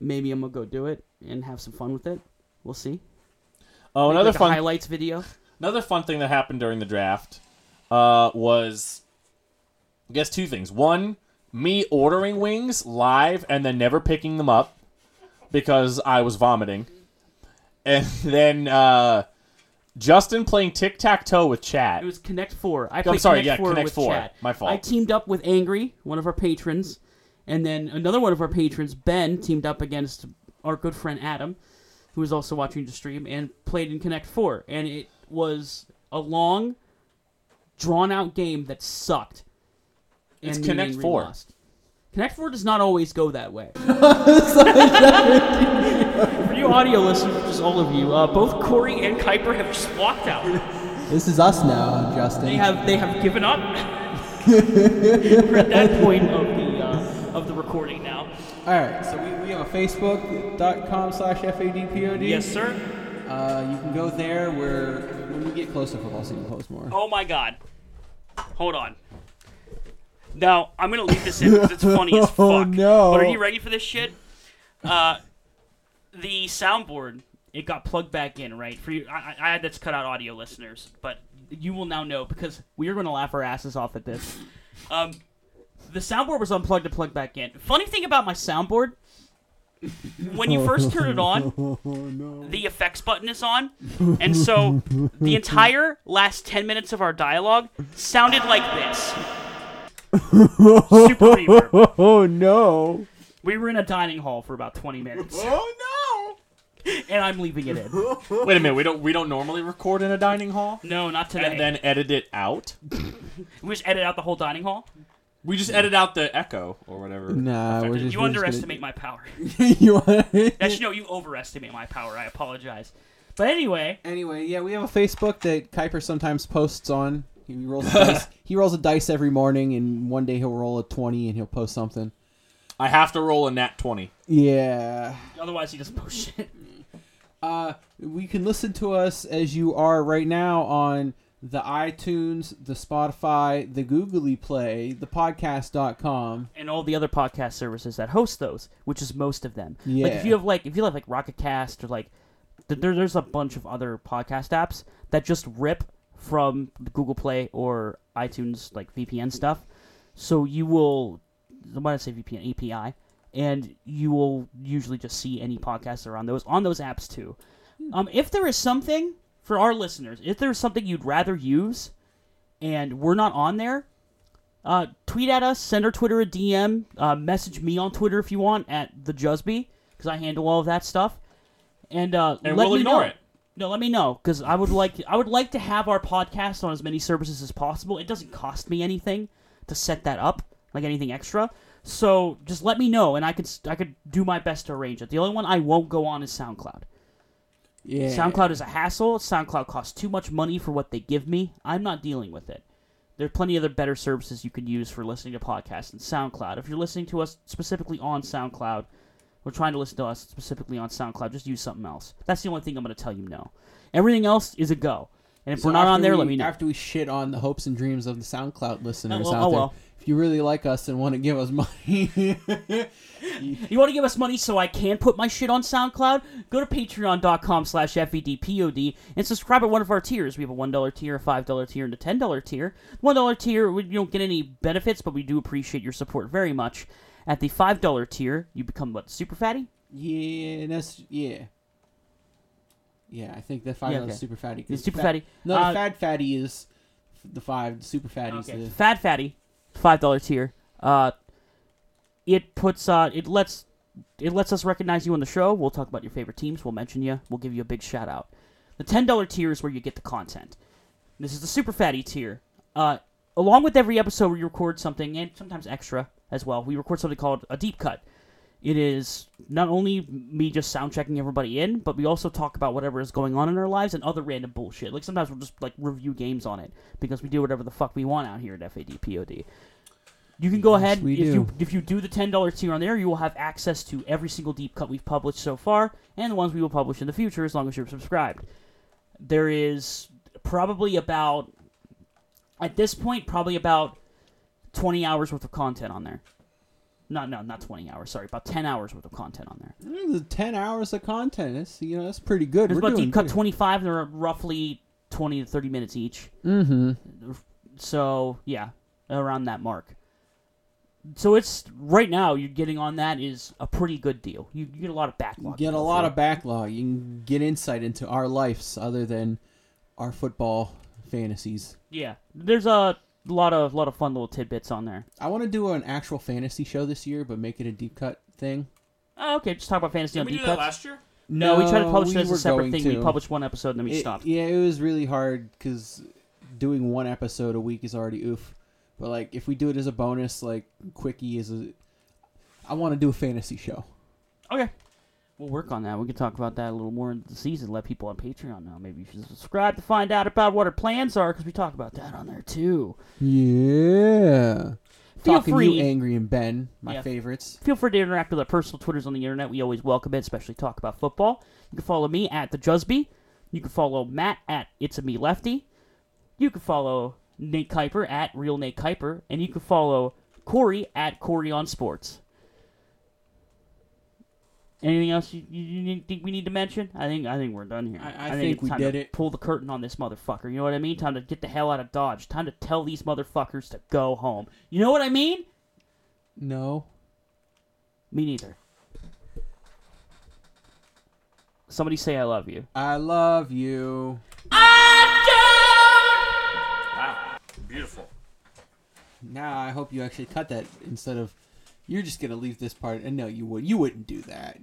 maybe I'm gonna go do it and have some fun with it. We'll see. Oh, Make, another like, fun highlights video. Another fun thing that happened during the draft uh, was, I guess, two things. One, me ordering wings live and then never picking them up because I was vomiting. And then uh, Justin playing tic tac toe with chat. It was Connect Four. I I'm sorry, Connect yeah, Four Connect with Four. chat. My fault. I teamed up with Angry, one of our patrons, and then another one of our patrons, Ben, teamed up against our good friend Adam, who was also watching the stream, and played in Connect Four. And it was a long, drawn out game that sucked. It's and me Connect Angry 4. lost. Connect Four does not always go that way. You audio listeners, just all of you, uh, both Corey and Kuiper have just walked out. This is us now, Justin. They have they have given up. We're at that point of the uh, of the recording now. All right, so we, we have a Facebook.com slash FADPOD. Yes, sir. Uh, you can go there where when we get close to football season, post more. Oh my god. Hold on. Now, I'm gonna leave this in because it's funny as fuck. Oh, no. But are you ready for this shit? Uh, the soundboard, it got plugged back in, right? For you, I, I had this cut out audio listeners, but you will now know because we are gonna laugh our asses off at this. Um, the soundboard was unplugged and plugged back in. Funny thing about my soundboard, when you first turn it on, the effects button is on, and so the entire last ten minutes of our dialogue sounded like this. Super reverb. Oh no! We were in a dining hall for about twenty minutes, Oh and I'm leaving it in. Wait a minute. We don't we don't normally record in a dining hall No, not today. and then edit it out. we just edit out the whole dining hall. We just edit out the echo or whatever. no! Nah, we're just You we're just underestimate my power. Gonna... you want... Actually, no, you overestimate my power. I apologize. But anyway, Anyway, yeah, we have a Facebook that Kuiper sometimes posts on. He rolls a dice. He rolls a dice every morning, and one day he'll roll a twenty and he'll post something. I have to roll a nat twenty. Yeah. otherwise he doesn't post shit. Uh, we can listen to us as you are right now on the iTunes, the Spotify, the Googly Play, the podcast.com. and all the other podcast services that host those, which is most of them. Like Yeah. if you have like if you have like Rocket Cast or like th- there, there's a bunch of other podcast apps that just rip from Google Play or iTunes like VPN stuff. So you will why did I say VPN API and you will usually just see any podcasts that are on those on those apps too. Um, if there is something for our listeners, if there's something you'd rather use and we're not on there, uh, tweet at us, send our Twitter a DM, uh, message me on Twitter if you want at the Jusby because I handle all of that stuff, and uh, And let we'll me ignore know. it. No, let me know because I would like I would like to have our podcast on as many services as possible. It doesn't cost me anything to set that up, like anything extra. So just let me know, and I could I could do my best to arrange it. The only one I won't go on is SoundCloud. Yeah. SoundCloud is a hassle. SoundCloud costs too much money for what they give me. I'm not dealing with it. There are plenty other better services you could use for listening to podcasts than SoundCloud. If you're listening to us specifically on SoundCloud, or trying to listen to us specifically on SoundCloud, just use something else. That's the only thing I'm going to tell you no. Everything else is a go. And if So we're not on there, we- let me know. After we shit on the hopes and dreams of the SoundCloud listeners oh, well, out oh there, well. If you really like us and want to give us money, You want to give us money so I can put my shit on SoundCloud? Go to patreon.com slash FADPOD and subscribe at one of our tiers. We have a $1 tier, a $5 tier, and a $10 tier. $1 tier, we don't get any benefits, but we do appreciate your support very much. At the $5 tier, you become, what, super fatty? yeah, that's yeah. Yeah, I think the five Yeah, is super fatty. The super fat- fatty. No, Uh, the fat fatty is the five. The super fatty is Okay. the Fat Fatty, five dollar tier. Uh, it puts uh, it lets it lets us recognize you on the show. We'll talk about your favorite teams. We'll mention you. We'll give you a big shout out. The ten dollar tier is where you get the content. This is the super fatty tier. Uh, along with every episode, we record something and sometimes extra as well. We record something called a deep cut. It is not only me just sound checking everybody in, but we also talk about whatever is going on in our lives and other random bullshit. Like sometimes we'll just like review games on it because we do whatever the fuck we want out here at FADPOD. You can go Yes, ahead if you if you do the ten dollar tier on there, you will have access to every single deep cut we've published so far and the ones we will publish in the future as long as you're subscribed. There is probably about at this point probably about twenty hours worth of content on there. Not no, not twenty hours. Sorry, about ten hours worth of content on there. Mm, the ten hours of content. That's you know that's pretty good. We're about doing deep cut twenty five. They're roughly twenty to thirty minutes each. Mm-hmm. So yeah, around that mark. So it's right now you're getting on that is a pretty good deal. You, you get a lot of backlog. You Get a lot of backlog. You can get insight into our lives other than our football fantasies. yeah. There's a lot of lot of fun little tidbits on there. I want to do an actual fantasy show this year, but make it a deep cut thing. Oh, okay, just talk about fantasy Did on we deep do that cuts. last year? No, we tried to publish we it as were a separate going thing. We to. published one episode and then we It- stopped. Yeah, it was really hard because doing one episode a week is already oof. But like, if we do it as a bonus, like quickie is a. I want to do a fantasy show. Okay. We'll work on that. We can talk about that a little more in the season. Let people on Patreon know. Maybe you should subscribe to find out about what our plans are because we talk about that on there too. Yeah. feel Talking free. you, Angry and Ben, my Yeah. favorites. Feel free to interact with our personal Twitters on the internet. We always welcome it, especially talk about football. You can follow me at the Jusby. You can follow Matt at It's a Me Lefty. You can follow Nate Kuiper at Real Nate Kuiper, and you can follow Corey at Corey on Sports. Anything else you, you, you think we need to mention? I think I think we're done here. I- I think it's we time did to it. Pull the curtain on this motherfucker. You know what I mean? Time to get the hell out of Dodge. Time to tell these motherfuckers to go home. You know what I mean? No. Me neither. Somebody say I love you. I love you. Wow. Beautiful. Now I hope you actually cut that instead of you're just gonna leave this part. And no, you would. You wouldn't do that.